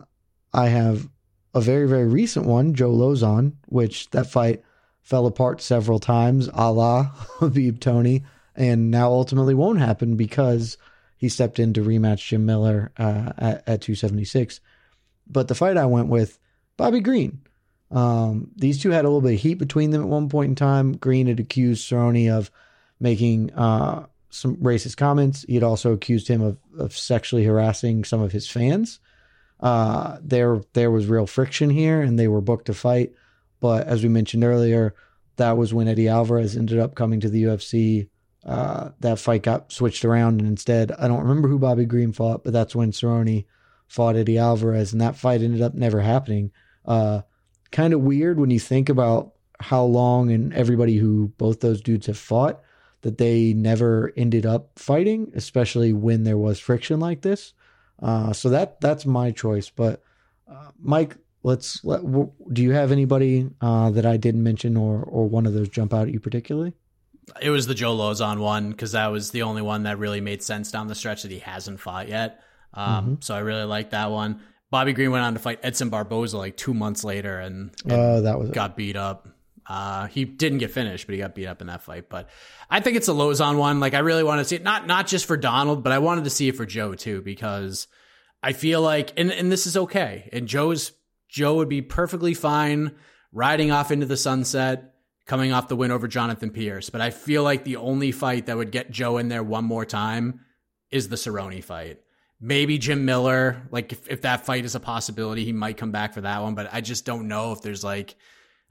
I have a very, very recent one, Joe Lauzon, which that fight fell apart several times, a la Khabib Tony, and now ultimately won't happen because he stepped in to rematch Jim Miller uh, at, at 276. But the fight I went with, Bobby Green. Um, these two had a little bit of heat between them at one point in time. Green had accused Cerrone of making uh, some racist comments. He had also accused him of, of sexually harassing some of his fans. Uh, there, there was real friction here, and they were booked to fight. But as we mentioned earlier, that was when Eddie Alvarez ended up coming to the UFC. Uh, that fight got switched around, and instead, I don't remember who Bobby Green fought, but that's when Cerrone fought Eddie Alvarez, and that fight ended up never happening. Uh, kind of weird when you think about how long and everybody who both those dudes have fought that they never ended up fighting, especially when there was friction like this. Uh, so that that's my choice. But uh, Mike, let's let. W- do you have anybody uh, that I didn't mention, or or one of those jump out at you particularly? It was the Joe Lauzon one because that was the only one that really made sense down the stretch that he hasn't fought yet. Um, Mm-hmm. So I really like that one. Bobby Green went on to fight Edson Barboza like two months later and, and Oh, that was got beat up. Uh, he didn't get finished, but he got beat up in that fight. But I think it's a Lauzon one. Like I really want to see it, not not just for Donald, but I wanted to see it for Joe too because I feel like, and and this is okay. And Joe's Joe would be perfectly fine riding off into the sunset, coming off the win over Jonathan Pearce. But I feel like the only fight that would get Joe in there one more time is the Cerrone fight. Maybe Jim Miller, like if, if that fight is a possibility, he might come back for that one. But I just don't know if there's like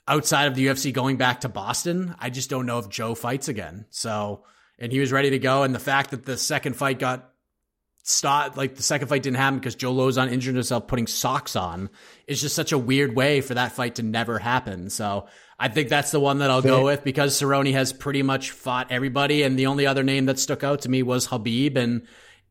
outside of the UFC going back to Boston, I just don't know if Joe fights again. So, and he was ready to go. And the fact that the second fight got stopped, like the second fight didn't happen because Joe Lauzon injured himself putting socks on, is just such a weird way for that fight to never happen. So, I think that's the one that I'll go with because Cerrone has pretty much fought everybody. And the only other name that stuck out to me was Khabib. And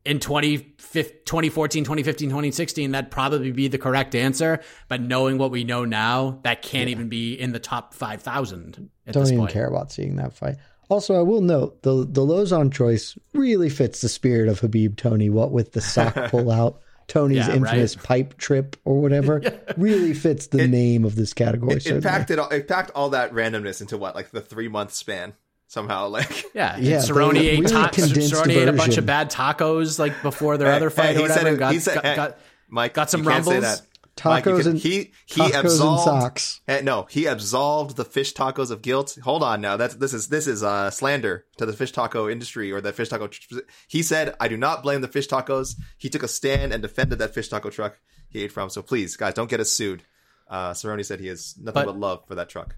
in 2014, 2015, 2016, that'd probably be the correct answer. But knowing what we know now, that can't even be in the top 5,000 Don't this even point. care about seeing that fight. Also, I will note the the Lauzon choice really fits the spirit of Khabib Tony. What with the sock pull out, Tony's Yeah, right. infamous pipe trip or whatever, really fits the name of this category. It, it packed it. All, it packed all that randomness into what, like the three month span somehow. Like Yeah, Yeah, Cerrone they ate, ta- Cerrone ate a bunch of bad tacos like before their Hey, other fight hey, or he said whatever. it- got, he said- got, hey, got- Mike got some you can't rumbles? that. Mike, Tacos can- and- he he tacos and absolved socks. Eh, no, he absolved the fish tacos of guilt. Hold on now. That's this is this is uh, slander to the fish taco industry or the fish taco. Tr- he said, "I do not blame the fish tacos." He took a stand and defended that fish taco truck he ate from. So please, guys, don't get us sued. Uh, Cerrone said he has nothing But- but, love for that truck.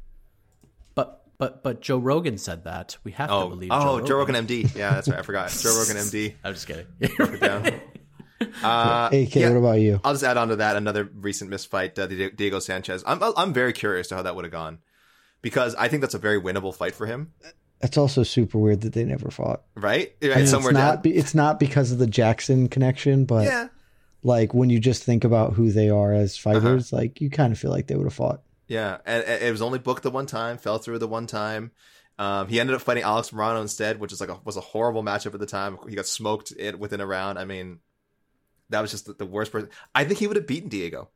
But but but Joe Rogan said that. We have to Oh, believe. oh, Joe, Joe Rogan MD. Yeah, that's right. I forgot. Joe Rogan MD. I'm just kidding. Broke it down. Uh, AK, yeah. what about you? I'll just add on to that another recent misfight, uh, Diego Sanchez. I'm I'm very curious to how that would have gone because I think that's a very winnable fight for him, It's also super weird that they never fought. right? I Right, mean, somewhere it's not down. be, it's not because of the Jackson connection, but yeah, like when you just think about who they are as Uh-huh. fighters, like you kind of feel like they would have fought. Yeah, and, and it was only booked the one time, fell through the one time. Um, he ended up fighting Alex Morono instead, which is like a, was a horrible matchup at the time. He got smoked it within a round. I mean, that was just the, the worst person. I think he would have beaten Diego.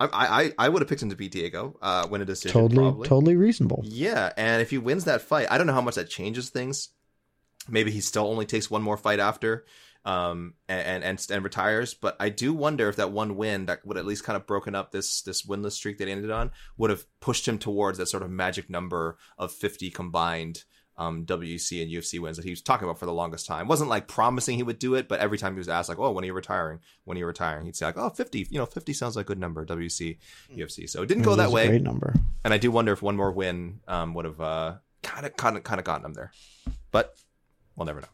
I I, I would have picked him to beat Diego, uh, win a decision. Totally, probably. totally reasonable. Yeah, and if he wins that fight, I don't know how much that changes things. Maybe he still only takes one more fight after, um, and and and retires. But I do wonder if that one win that would at least kind of broken up this this winless streak that he ended on would have pushed him towards that sort of magic number of fifty combined um, WEC and UFC wins that he was talking about for the longest time. wasn't like promising he would do it, but every time he was asked like, "Oh, when are you retiring? When are you retiring?" He'd say like, "Oh, 50, You know, fifty sounds like a good number." WEC, UFC. So it didn't go that a way Great number. and I do wonder if one more win um, would have kind of kind of kind of gotten him there, but we'll never know.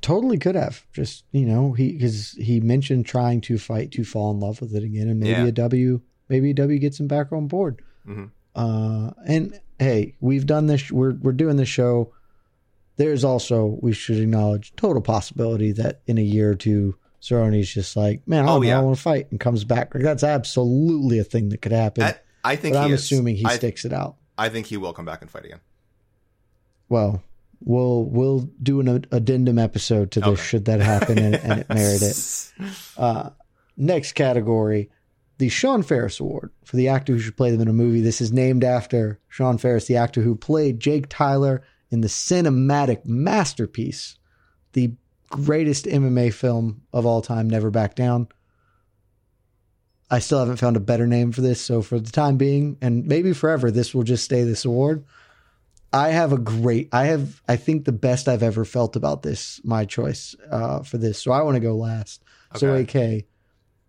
Totally could have. Just you know, he because he mentioned trying to fight to fall in love with it again, and maybe Yeah. a W, maybe a W gets him back on board. Mhm. Uh, and hey, we've done this. We're we're doing this show. There's also we should acknowledge total possibility that in a year or two, Cerrone's just like, man, I Oh, don't know, yeah. I want to fight, and comes back. Like, that's absolutely a thing that could happen. I, I think I'm is. assuming he I, sticks it out. I think he will come back and fight again. Well, we'll we'll do an addendum episode to this Okay. should that happen and, and it merit it. Uh, next category, the Sean Faris Award for the actor who should play them in a movie. This is named after Sean Faris, the actor who played Jake Tyler in the cinematic masterpiece, the greatest MMA film of all time, Never Back Down. I still haven't found a better name for this, so for the time being, and maybe forever, this will just stay this award. I have a great, I have, I think the best I've ever felt about this, my choice uh, for this. So I want to go last. So, Okay. AK,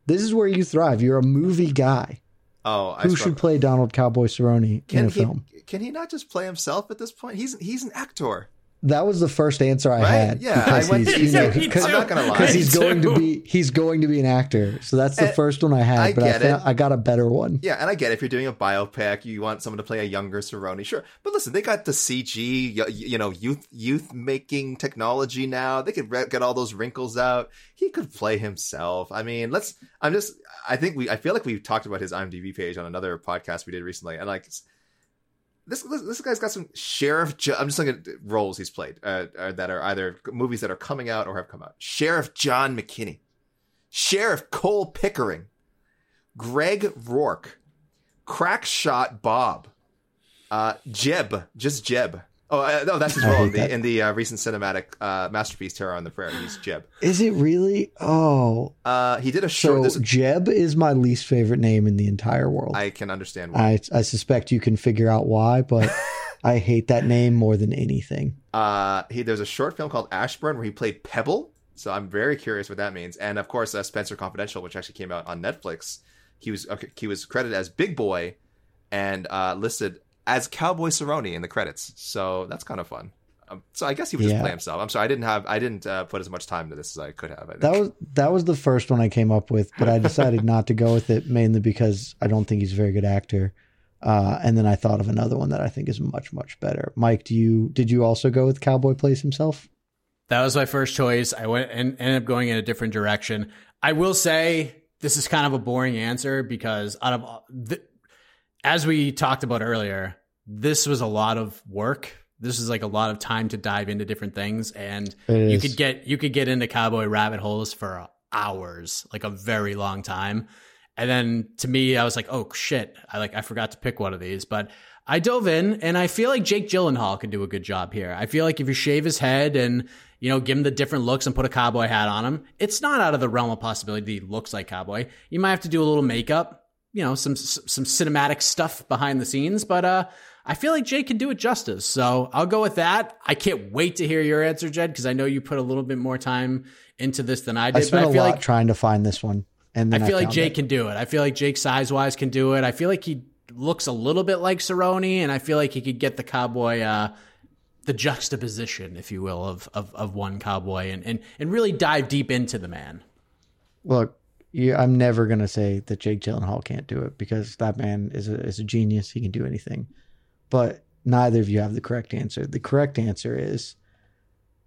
this is where you thrive. You're a movie guy. Oh, I Who struggle. should play Donald Cowboy Cerrone in Can a he? film? Can he not just play himself at this point? He's he's an actor. That was the first answer I Right? had. Yeah, because I went- he's, you know, Me because I'm not gonna lie. because he's going to be he's going to be an actor. So that's the And first one I had, I but I found, it. I got a better one. Yeah, and I get it. if you're doing a biopic, you want someone to play a younger Cerrone, sure. But listen, they got the CG, y- you know, youth youth making technology now. They could re- get all those wrinkles out. He could play himself. I mean, let's. I'm just. I think we. I feel like we've talked about his IMDb page on another podcast we did recently, and like. This, this this guy's got some sheriff. Jo- I'm just looking at roles he's played uh, uh, that are either movies that are coming out or have come out. Sheriff John McKinney, Sheriff Cole Pickering, Greg Rourke, Crack Shot Bob, uh, Jeb, just Jeb. Oh uh, no, that's his role in the that. in the uh, recent cinematic uh, masterpiece Terror on the Prairie. He's Jeb. Is it really? Oh, Uh, he did a short. so this- Jeb is my least favorite name in the entire world. I can understand why. I I suspect you can figure out why, but I hate that name more than anything. Uh, he there's a short film called Ashburn where he played Pebble. So I'm very curious what that means. And of course, uh, Spencer Confidential, which actually came out on Netflix, he was okay, he was credited as Big Boy, and uh, listed as Cowboy Cerrone in the credits. So that's kind of fun. Um, so I guess he would just Yeah. play himself. I'm sorry, I didn't have I didn't uh, put as much time into this as I could have. I think. That was that was the first one I came up with, but I decided not to go with it mainly because I don't think he's a very good actor. Uh, and then I thought of another one that I think is much much better. Mike, do you did you also go with Cowboy plays himself? That was my first choice. I went and ended up going in a different direction. I will say this is kind of a boring answer because out of all- th- as we talked about earlier, this was a lot of work. This is like a lot of time to dive into different things, and It you is. could get you could get into cowboy rabbit holes for hours, like a very long time. And then to me, I was like, oh shit, I like I forgot to pick one of these, but I dove in, and I feel like Jake Gyllenhaal could do a good job here. I feel like if you shave his head and you know give him the different looks and put a cowboy hat on him, it's not out of the realm of possibility that he looks like cowboy. You might have to do a little makeup, you know, some some cinematic stuff behind the scenes, but uh. I feel like Jake can do it justice. So I'll go with that. I can't wait to hear your answer, Jed, because I know you put a little bit more time into this than I did. I spent but a I feel lot like trying to find this one, and then I I, feel like found Jake it. can do it. I feel like Jake size wise can do it. I feel like he looks a little bit like Cerrone, and I feel like he could get the cowboy, uh, the juxtaposition, if you will, of of, of one cowboy, and, and and really dive deep into the man. Look, you, I'm never gonna say that Jake Gyllenhaal can't do it because that man is a is a genius. He can do anything. But neither of you have the correct answer. The correct answer is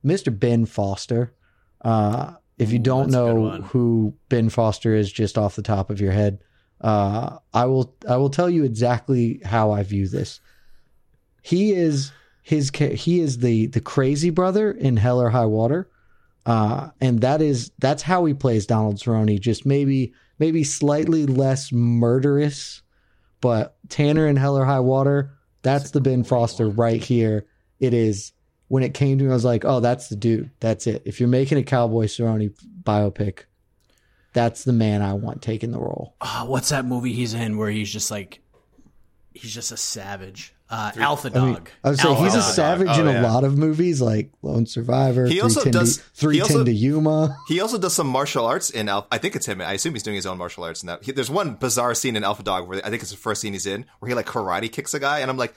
Mr. Ben Foster. Uh, if you Ooh, don't know who Ben Foster is, just off the top of your head, uh, I will I will tell you exactly how I view this. He is his he is the the crazy brother in Hell or High Water. Uh, and that is that's how he plays Donald Cerrone, just maybe maybe slightly less murderous, but Tanner and Hell or High Water, that's the Ben Foster right here. It is. When it came to me, I was like, oh, that's the dude. That's it. If you're making a Cowboy Cerrone biopic, that's the man I want taking the role. Oh, what's that movie he's in where he's just like, he's just a savage? Uh, Alpha Dog. I, mean, I would say Alpha he's a Dog. savage Oh, in a yeah. lot of movies like Lone Survivor, He also 310 does- to, he 310 also- to Yuma. He also does some martial arts in Alpha. I think it's him. I assume he's doing his own martial arts in that. He, there's one bizarre scene in Alpha Dog where I think it's the first scene he's in where he like karate kicks a guy, and I'm like,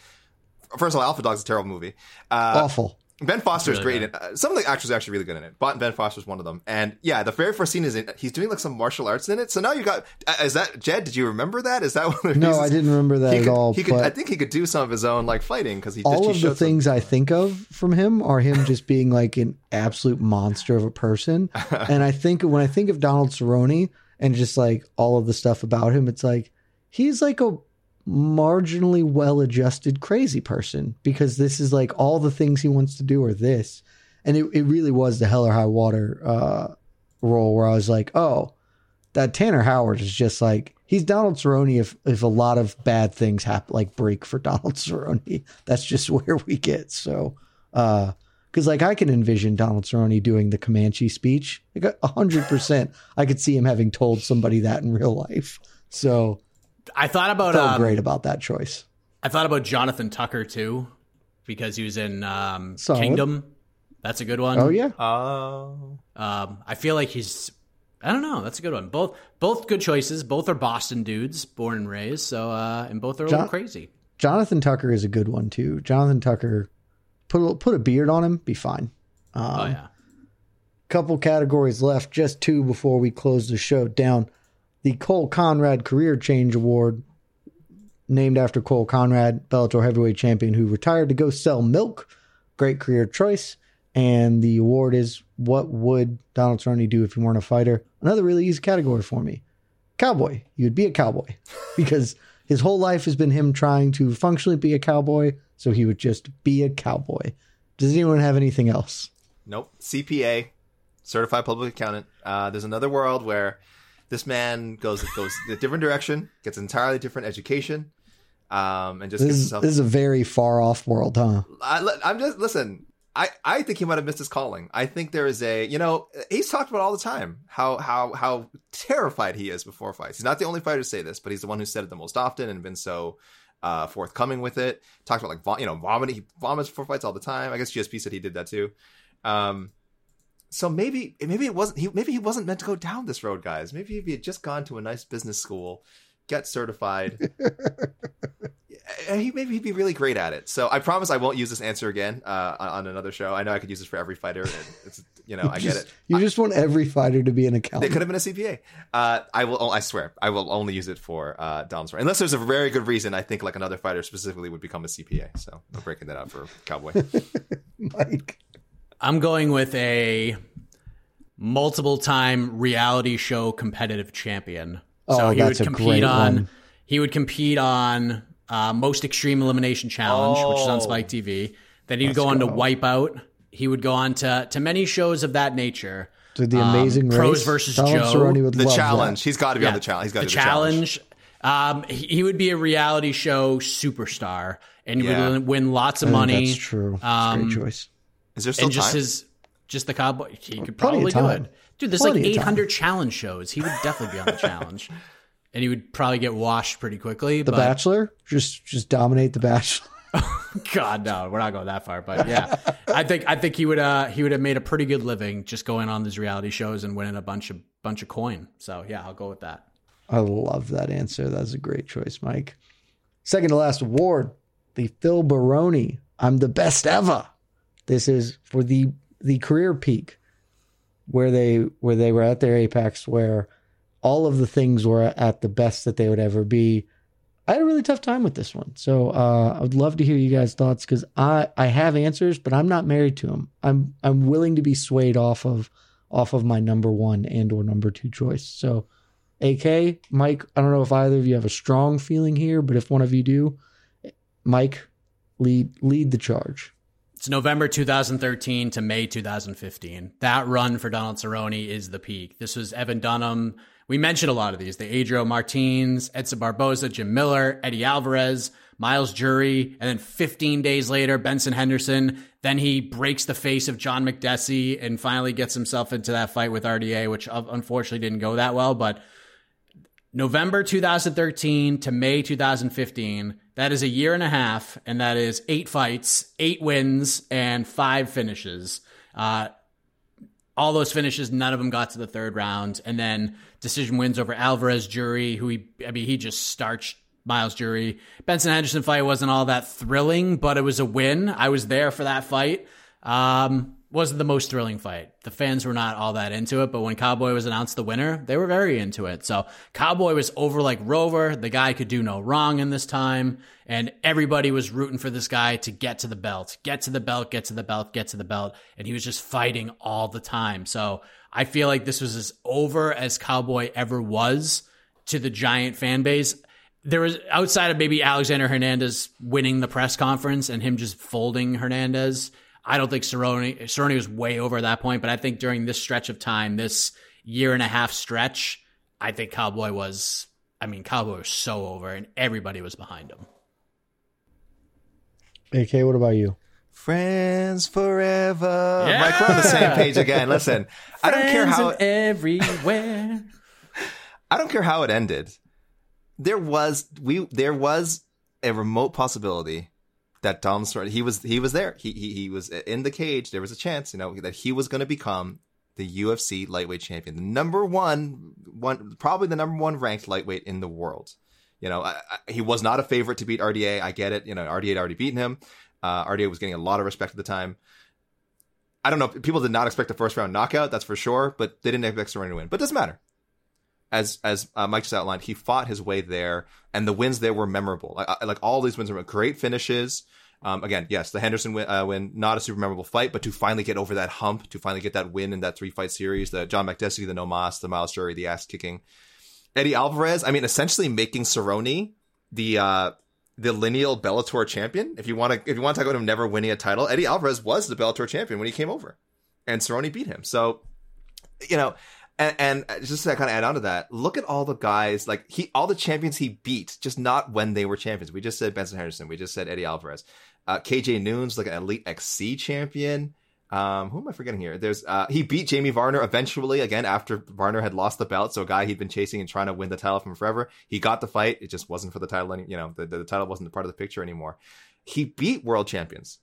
first of all, Alpha Dog's a terrible movie. Uh, Awful. Ben Foster is Really great. In, uh, some of the actors are actually really good in it. But Ben Foster is one of them. And yeah, the very first scene is in, he's doing like some martial arts in it. So now you got uh, is that Jed? Did you remember that? Is that one of the No, reasons- I didn't remember that he at could, all. He could, I think he could do some of his own like fighting because he all he of the showed some- things I think of from him are him just being like an absolute monster of a person. and I think when I think of Donald Cerrone and just like all of the stuff about him, it's like he's like a marginally well adjusted crazy person because this is like all the things he wants to do are this. And it, it really was the hell or high water uh, role where I was like, oh, that Tanner Howard is just like he's Donald Cerrone if if a lot of bad things happen like break for Donald Cerrone. That's just where we get. So uh because like I can envision Donald Cerrone doing the Comanche speech. Like hundred percent I could see him having told somebody that in real life. So I thought about felt um, great about that choice. I thought about Jonathan Tucker too, because he was in um, Kingdom. That's a good one. Oh yeah. Oh, Um, I feel like he's. I don't know. That's a good one. Both both good choices. Both are Boston dudes, born and raised. So uh, and both are a John- little crazy. Jonathan Tucker is a good one too. Jonathan Tucker put a, put a beard on him, be fine. Um, oh yeah. couple categories left, just two before we close the show down. The Cole Konrad Career Change Award, named after Cole Konrad, Bellator heavyweight champion who retired to go sell milk. Great career choice. And the award is What Would Donald Cerrone Do If He Weren't a Fighter? Another really easy category for me. Cowboy. You would be a cowboy because his whole life has been him trying to functionally be a cowboy. So he would just be a cowboy. Does anyone have anything else? Nope. CPA, certified public accountant. Uh, there's another world where this man goes goes a different direction, gets an entirely different education, um, and just This himself. this is a very far off world, huh? I, I'm just listen. I, I think he might have missed his calling. I think there is a you know he's talked about all the time how how how terrified he is before fights. He's not the only fighter to say this, but he's the one who said it the most often and been so uh, forthcoming with it. Talked about like you know vomiting. He vomits before fights all the time. I guess GSP said he did that too. Um, so maybe maybe it wasn't he maybe he wasn't meant to go down this road, guys. Maybe if he had just gone to a nice business school, get certified. and he maybe he'd be really great at it. So I promise I won't use this answer again uh, on another show. I know I could use this for every fighter. And it's you know I get it. You just want every fighter to be an accountant. It could have been a CPA. Uh, I will. I swear, I will only use it for uh, Cerrone. Unless there's a very good reason. I think like another fighter specifically would become a CPA. So I'm breaking that out for Cowboy. Mike. I'm going with a multiple time reality show competitive champion. So Oh, he that's would a compete great on one. he would compete on uh, most extreme elimination challenge, which is on Oh. Spike TV. Then he'd go on to Wipeout. He would go on to to many shows of that nature. To the amazing Um, Pros race. versus Donald Joe. Cerrone would The love challenge. that. He's got to be on the challenge. He's got to the do the challenge. challenge. Um, he, he would be a reality show superstar, and he Yeah. would win lots of money. That's true. That's a Um, great choice. Is there still and just time? his just the cowboy he could Plenty probably do it dude there's Plenty like 800 challenge shows he would definitely be on the challenge and he would probably get washed pretty quickly The but Bachelor, just just dominate the Bachelor. god no we're not going that far but yeah i think i think he would uh he would have made a pretty good living just going on these reality shows and winning a bunch of bunch of coin so yeah i'll go with that I love that answer. That's a great choice, Mike. Second to last award, the Phil Baroni. I'm the best ever. This is for the the career peak, where they where they were at their apex, where all of the things were at the best that they would ever be. I had a really tough time with this one, so uh, I would love to hear you guys' thoughts because I I have answers, but I'm not married to them. I'm I'm willing to be swayed off of off of my number one and or number two choice. So. AK, Mike, I don't know if either of you have a strong feeling here, but if one of you do, Mike, lead lead the charge. It's November 2013 to May 2015. That run for Donald Cerrone is the peak. This was Evan Dunham. We mentioned a lot of these: the Adriano Martins, Edson Barboza, Jim Miller, Eddie Alvarez, Myles Jury, and then 15 days later, Benson Henderson. Then he breaks the face of John Makdessi and finally gets himself into that fight with RDA, which unfortunately didn't go that well. But November 2013 to May 2015, that is a year and a half, and that is eight fights, eight wins, and five finishes. Uh, all those finishes, none of them got to the third round, and then decision wins over Alvarez Jury, who he, I mean, he just starched Myles Jury. Benson Henderson fight wasn't all that thrilling, but it was a win. I was there for that fight. Um, wasn't the most thrilling fight. The fans were not all that into it, but when Cowboy was announced the winner, they were very into it. So Cowboy was over like Rover. The guy could do no wrong in this time, and everybody was rooting for this guy to get to the belt, get to the belt, get to the belt, get to the belt, and he was just fighting all the time. So I feel like this was as over as Cowboy ever was to the giant fan base there was outside of maybe Alexander Hernandez winning the press conference and him just folding Hernandez. I don't think Cerrone Cerrone was way over at that point, but I think during this stretch of time, this year and a half stretch, I think Cowboy was. I mean, Cowboy was so over, and everybody was behind him. AK, what about you? Friends forever. Yeah. Like we're on the same page again. Listen, Friends I don't care how everywhere. I don't care how it ended there was we there was a remote possibility that Dom Cerrone he was he was there. He he he was in the cage. There was a chance, you know, that he was going to become the UFC lightweight champion, the number one one probably the number one ranked lightweight in the world. You know, I, I, he was not a favorite to beat RDA. I get it. You know, RDA had already beaten him. Uh, RDA was getting a lot of respect at the time. I don't know. People did not expect a first round knockout, that's for sure, but they didn't expect Cerrone to win. But it doesn't matter as as uh, Mike just outlined, he fought his way there, and the wins there were memorable. Like, like all these wins were great finishes. Um, again, yes, the Henderson win, uh, win, not a super memorable fight, but to finally get over that hump, to finally get that win in that three fight series, the John Makdessi, the no mas, the Myles Jury, the ass kicking, Eddie Alvarez. I mean, essentially making Cerrone the uh, the lineal Bellator champion. If you want to, if you want to talk about him never winning a title, Eddie Alvarez was the Bellator champion when he came over, and Cerrone beat him. So, you know, and, and just to kind of add on to that, look at all the guys like he, all the champions he beat, just not when they were champions. We just said Benson Henderson. We just said Eddie Alvarez, uh, KJ Noons, like an EliteXC champion. Um, who am I forgetting here? There's uh, he beat Jamie Varner eventually again after Varner had lost the belt. So a guy he'd been chasing and trying to win the title from forever. He got the fight. It just wasn't for the title. Any, you know, the, the title wasn't part of the picture anymore. He beat world champions.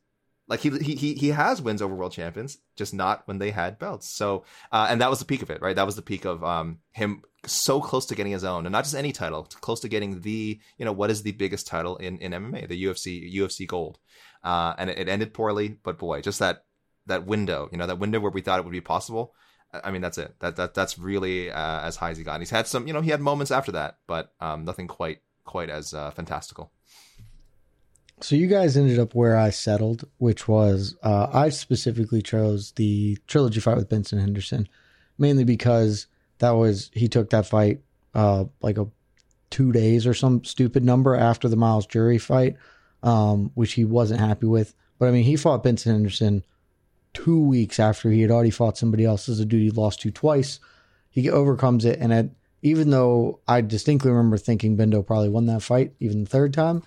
Like he he he has wins over world champions, just not when they had belts. So uh, and that was the peak of it, right? That was the peak of um him so close to getting his own, and not just any title, close to getting the you know what is the biggest title in in MMA, the UFC UFC Gold. Uh, and it, it ended poorly, but boy, just that that window, you know, that window where we thought it would be possible. I mean, that's it. That that that's really uh, as high as he got. And he's had some, you know, he had moments after that, but um, nothing quite quite as uh, fantastical. So you guys ended up where I settled, which was uh, I specifically chose the trilogy fight with Benson Henderson, mainly because that was he took that fight uh, like a two days or some stupid number after the Myles Jury fight, um, which he wasn't happy with. But I mean, he fought Benson Henderson two weeks after he had already fought somebody else as a dude he lost to twice. He overcomes it, and even though I distinctly remember thinking Bendo probably won that fight, even the third time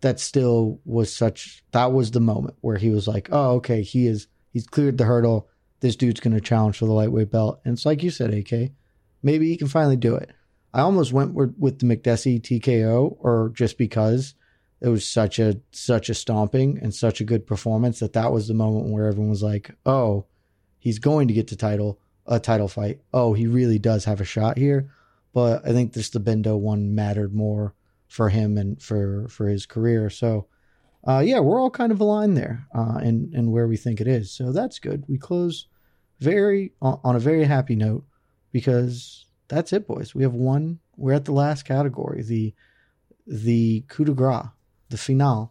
that still was such that was the moment where he was like, oh, okay, he is he's cleared the hurdle. This dude's to challenge for the lightweight belt, and it's like you said, AK, maybe he can finally do it. I almost went with, the Makdessi TKO, or just because it was such a such a stomping and such a good performance that that was the moment where everyone was like, oh, he's going to get to title a title fight. Oh, he really does have a shot here. But I think this the Bendo one mattered more for him and for for his career. So, uh, yeah, we're all kind of aligned there, uh, and and where we think it is. So that's good. We close very on a very happy note because that's it, boys. We have one. We're at the last category, the the coup de grace, the finale.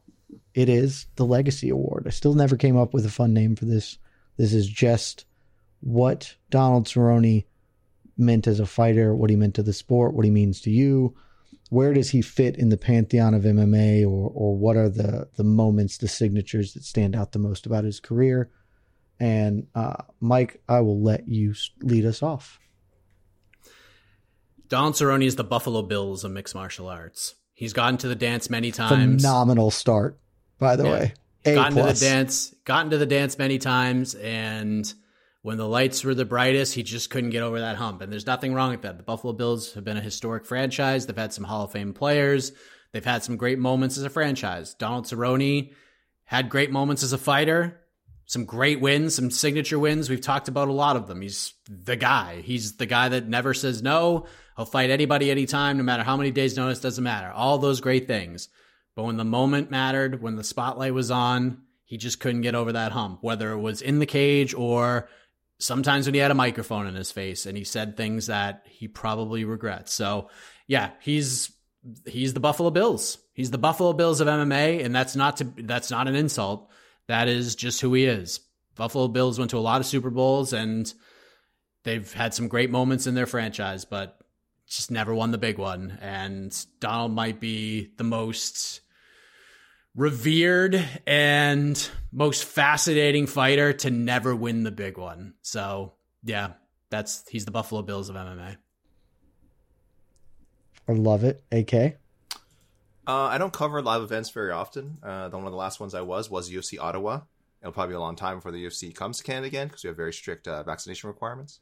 It is the Legacy Award. I still never came up with a fun name for this. This is just what Donald Cerrone meant as a fighter, what he meant to the sport, what he means to you, where does he fit in the pantheon of MMA, or or what are the the moments, the signatures that stand out the most about his career? And uh, Mike, I will let you lead us off. Don Cerrone is the Buffalo Bills of mixed martial arts. He's gotten to the dance many times. Phenomenal start, by the yeah. way. A gotten plus. to the dance, gotten to the dance many times, and when the lights were the brightest, he just couldn't get over that hump. And there's nothing wrong with that. The Buffalo Bills have been a historic franchise. They've had some Hall of Fame players. They've had some great moments as a franchise. Donald Cerrone had great moments as a fighter, some great wins, some signature wins. We've talked about a lot of them. He's the guy. He's the guy that never says no. He'll fight anybody anytime, no matter how many days notice, doesn't matter. All those great things. But when the moment mattered, when the spotlight was on, he just couldn't get over that hump, whether it was in the cage or sometimes when he had a microphone in his face and he said things that he probably regrets. So, yeah, he's he's the Buffalo Bills. He's the Buffalo Bills of MMA and that's not to that's not an insult. That is just who he is. Buffalo Bills went to a lot of Super Bowls and they've had some great moments in their franchise, but just never won the big one. And Donald might be the most revered and most fascinating fighter to never win the big one. So, yeah, that's he's the Buffalo Bills of MMA. I love it. AK. Uh, I don't cover live events very often. Uh, the one of the last ones I was was UFC Ottawa. It'll probably be a long time before the UFC comes to Canada again because we have very strict uh, vaccination requirements.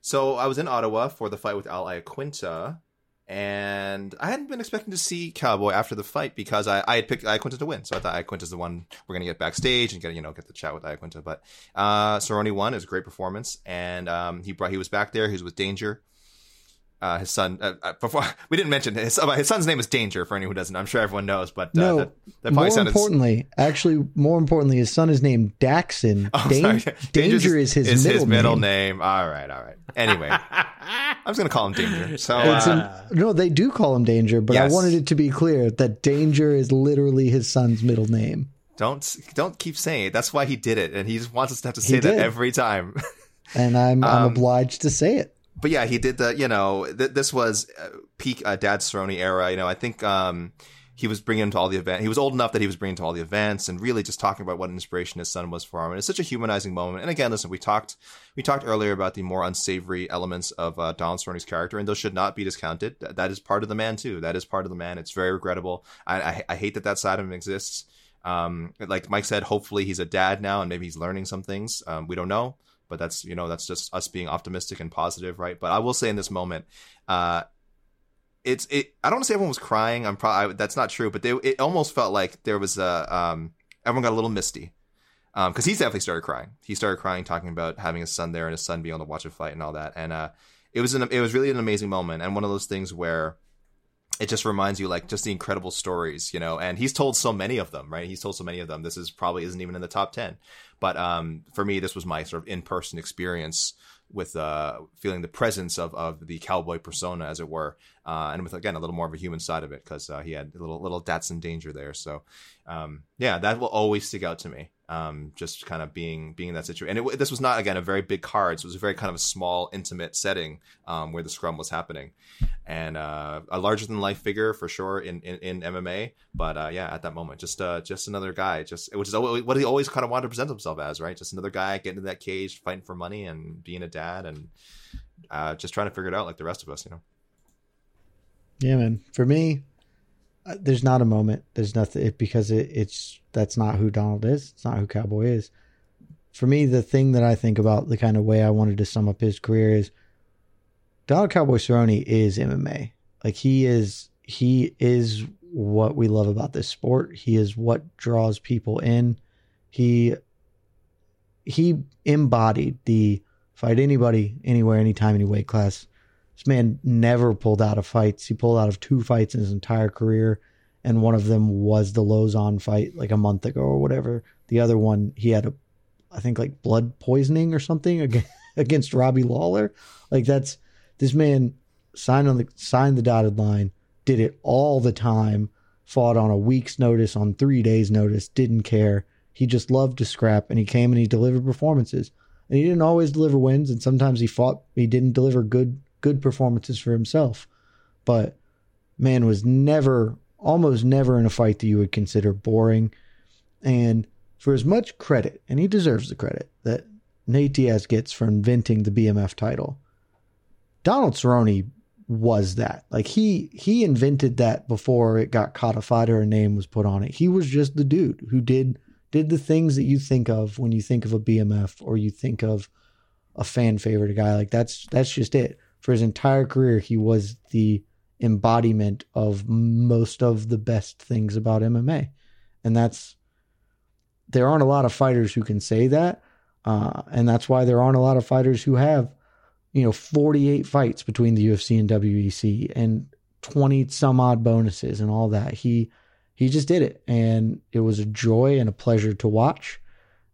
So I was in Ottawa for the fight with Al Iaquinta, and I hadn't been expecting to see Cowboy after the fight because I, I had picked Iaquinta to win, so I thought Iaquinta's the one we're gonna get backstage and get you know get the chat with Iaquinta. But uh, Cerrone won; it was a great performance, and um, he brought he was back there. He was with Danger, uh, his son. Uh, uh, before we didn't mention his uh, his son's name is Danger for anyone who doesn't. I'm sure everyone knows, but uh, no. That, that more sounded... importantly, actually, more importantly, his son is named Dawson. Oh, Dan- Danger is, his, is middle, his middle name. name. All right, all right. Anyway, I was going to call him Danger. So uh, no, they do call him Danger, but yes. I wanted it to be clear that Danger is literally his son's middle name. Don't don't keep saying it. That's why he did it, and he just wants us to have to say that every time. and I'm I'm um, obliged to say it but yeah, he did the, you know, th- this was uh, peak uh, Dad Cerrone era. You know, I think um, he was bringing him to all the events. He was old enough that he was bringing to all the events and really just talking about what an inspiration his son was for him. And it's such a humanizing moment. And again, listen, we talked we talked earlier about the more unsavory elements of uh, Donald Cerrone's character, and those should not be discounted. That, that is part of the man too. That is part of the man. It's very regrettable. I, I, I hate that that side of him exists. Um, like Mike said, hopefully he's a dad now and maybe he's learning some things. Um, we don't know but that's you know that's just us being optimistic and positive, right? But I will say in this moment, uh, it's it. I don't want to say everyone was crying. I'm probably that's not true, but they, it almost felt like there was a um, everyone got a little misty because um, he's definitely started crying. He started crying, talking about having his son there and his son being able to watch a fight and all that. And uh, it was an it was really an amazing moment and one of those things where it just reminds you like just the incredible stories, you know. And he's told so many of them, right? He's told so many of them. This is probably isn't even in the top ten. But um, for me, this was my sort of in person experience with uh, feeling the presence of, of the cowboy persona, as it were, uh, and with again a little more of a human side of it because uh, he had a little little Dawson danger there. So um, yeah, that will always stick out to me um, just kind of being being in that situation. And it, this was not again a very big card; so it was a very kind of a small, intimate setting um, where the scrum was happening, and uh, a larger than life figure for sure in in, in MMA. But uh, yeah, at that moment, just uh, just another guy, just which is what he always kind of wanted to present himself as, right? Just another guy getting into that cage, fighting for money, and being a dad, and uh, just trying to figure it out like the rest of us, you know. Yeah, man. For me, uh, there's not a moment. There's nothing it, because it, it's that's not who Donald is. It's not who Cowboy is. For me, the thing that I think about the kind of way I wanted to sum up his career is Donald Cowboy Cerrone is MMA. Like he is he is what we love about this sport. He is what draws people in. He he embodied the fight anybody, anywhere, anytime, any weight class this man never pulled out of fights. He pulled out of two fights in his entire career, and one of them was the Lauzon fight like a month ago or whatever. The other one, he had a, I think like blood poisoning or something against Robbie Lawler. Like that's this man signed on the signed the dotted line, did it all the time, fought on a week's notice, on three days' notice, didn't care. He just loved to scrap, and he came and he delivered performances. And he didn't always deliver wins, and sometimes he fought. He didn't deliver good good performances for himself. But man was never, almost never in a fight that you would consider boring. And for as much credit, and he deserves the credit that Nate Diaz gets for inventing the BMF title, Donald Cerrone was that. Like he he invented that before it got codified or a name was put on it. He was just the dude who did did the things that you think of when you think of a BMF or you think of a fan favorite guy. Like that's that's just it. For his entire career, he was the embodiment of most of the best things about MMA, and that's there aren't a lot of fighters who can say that, uh, and that's why there aren't a lot of fighters who have you know 48 fights between the UFC and WEC and 20 some odd bonuses and all that. He he just did it and it was a joy and a pleasure to watch.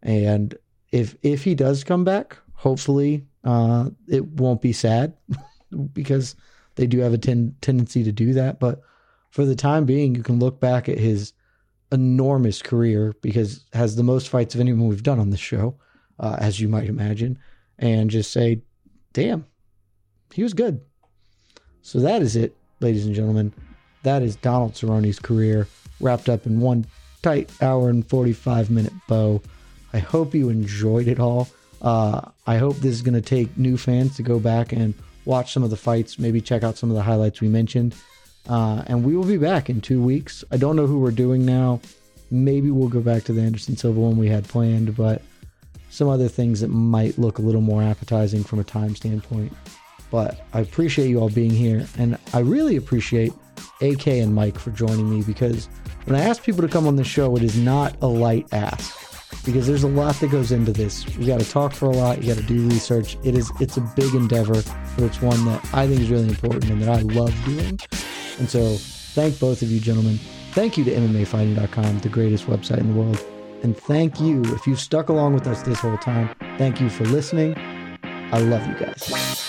And if if he does come back, hopefully uh, it won't be sad because they do have a ten- tendency to do that. But for the time being, you can look back at his enormous career because has the most fights of anyone we've done on this show, uh, as you might imagine, and just say, "Damn, he was good." So that is it, ladies and gentlemen. That is Donald Cerrone's career wrapped up in one tight hour and 45 minute bow. I hope you enjoyed it all. Uh, I hope this is going to take new fans to go back and watch some of the fights, maybe check out some of the highlights we mentioned. Uh, and we will be back in two weeks. I don't know who we're doing now. Maybe we'll go back to the Anderson Silva one we had planned, but some other things that might look a little more appetizing from a time standpoint. But I appreciate you all being here, and I really appreciate AK and Mike for joining me because when I ask people to come on the show, it is not a light ask because there's a lot that goes into this. You got to talk for a lot. You got to do research. It is it's a big endeavor, but it's one that I think is really important and that I love doing. And so, thank both of you, gentlemen. Thank you to MMAfighting.com, the greatest website in the world. And thank you if you've stuck along with us this whole time. Thank you for listening. I love you guys.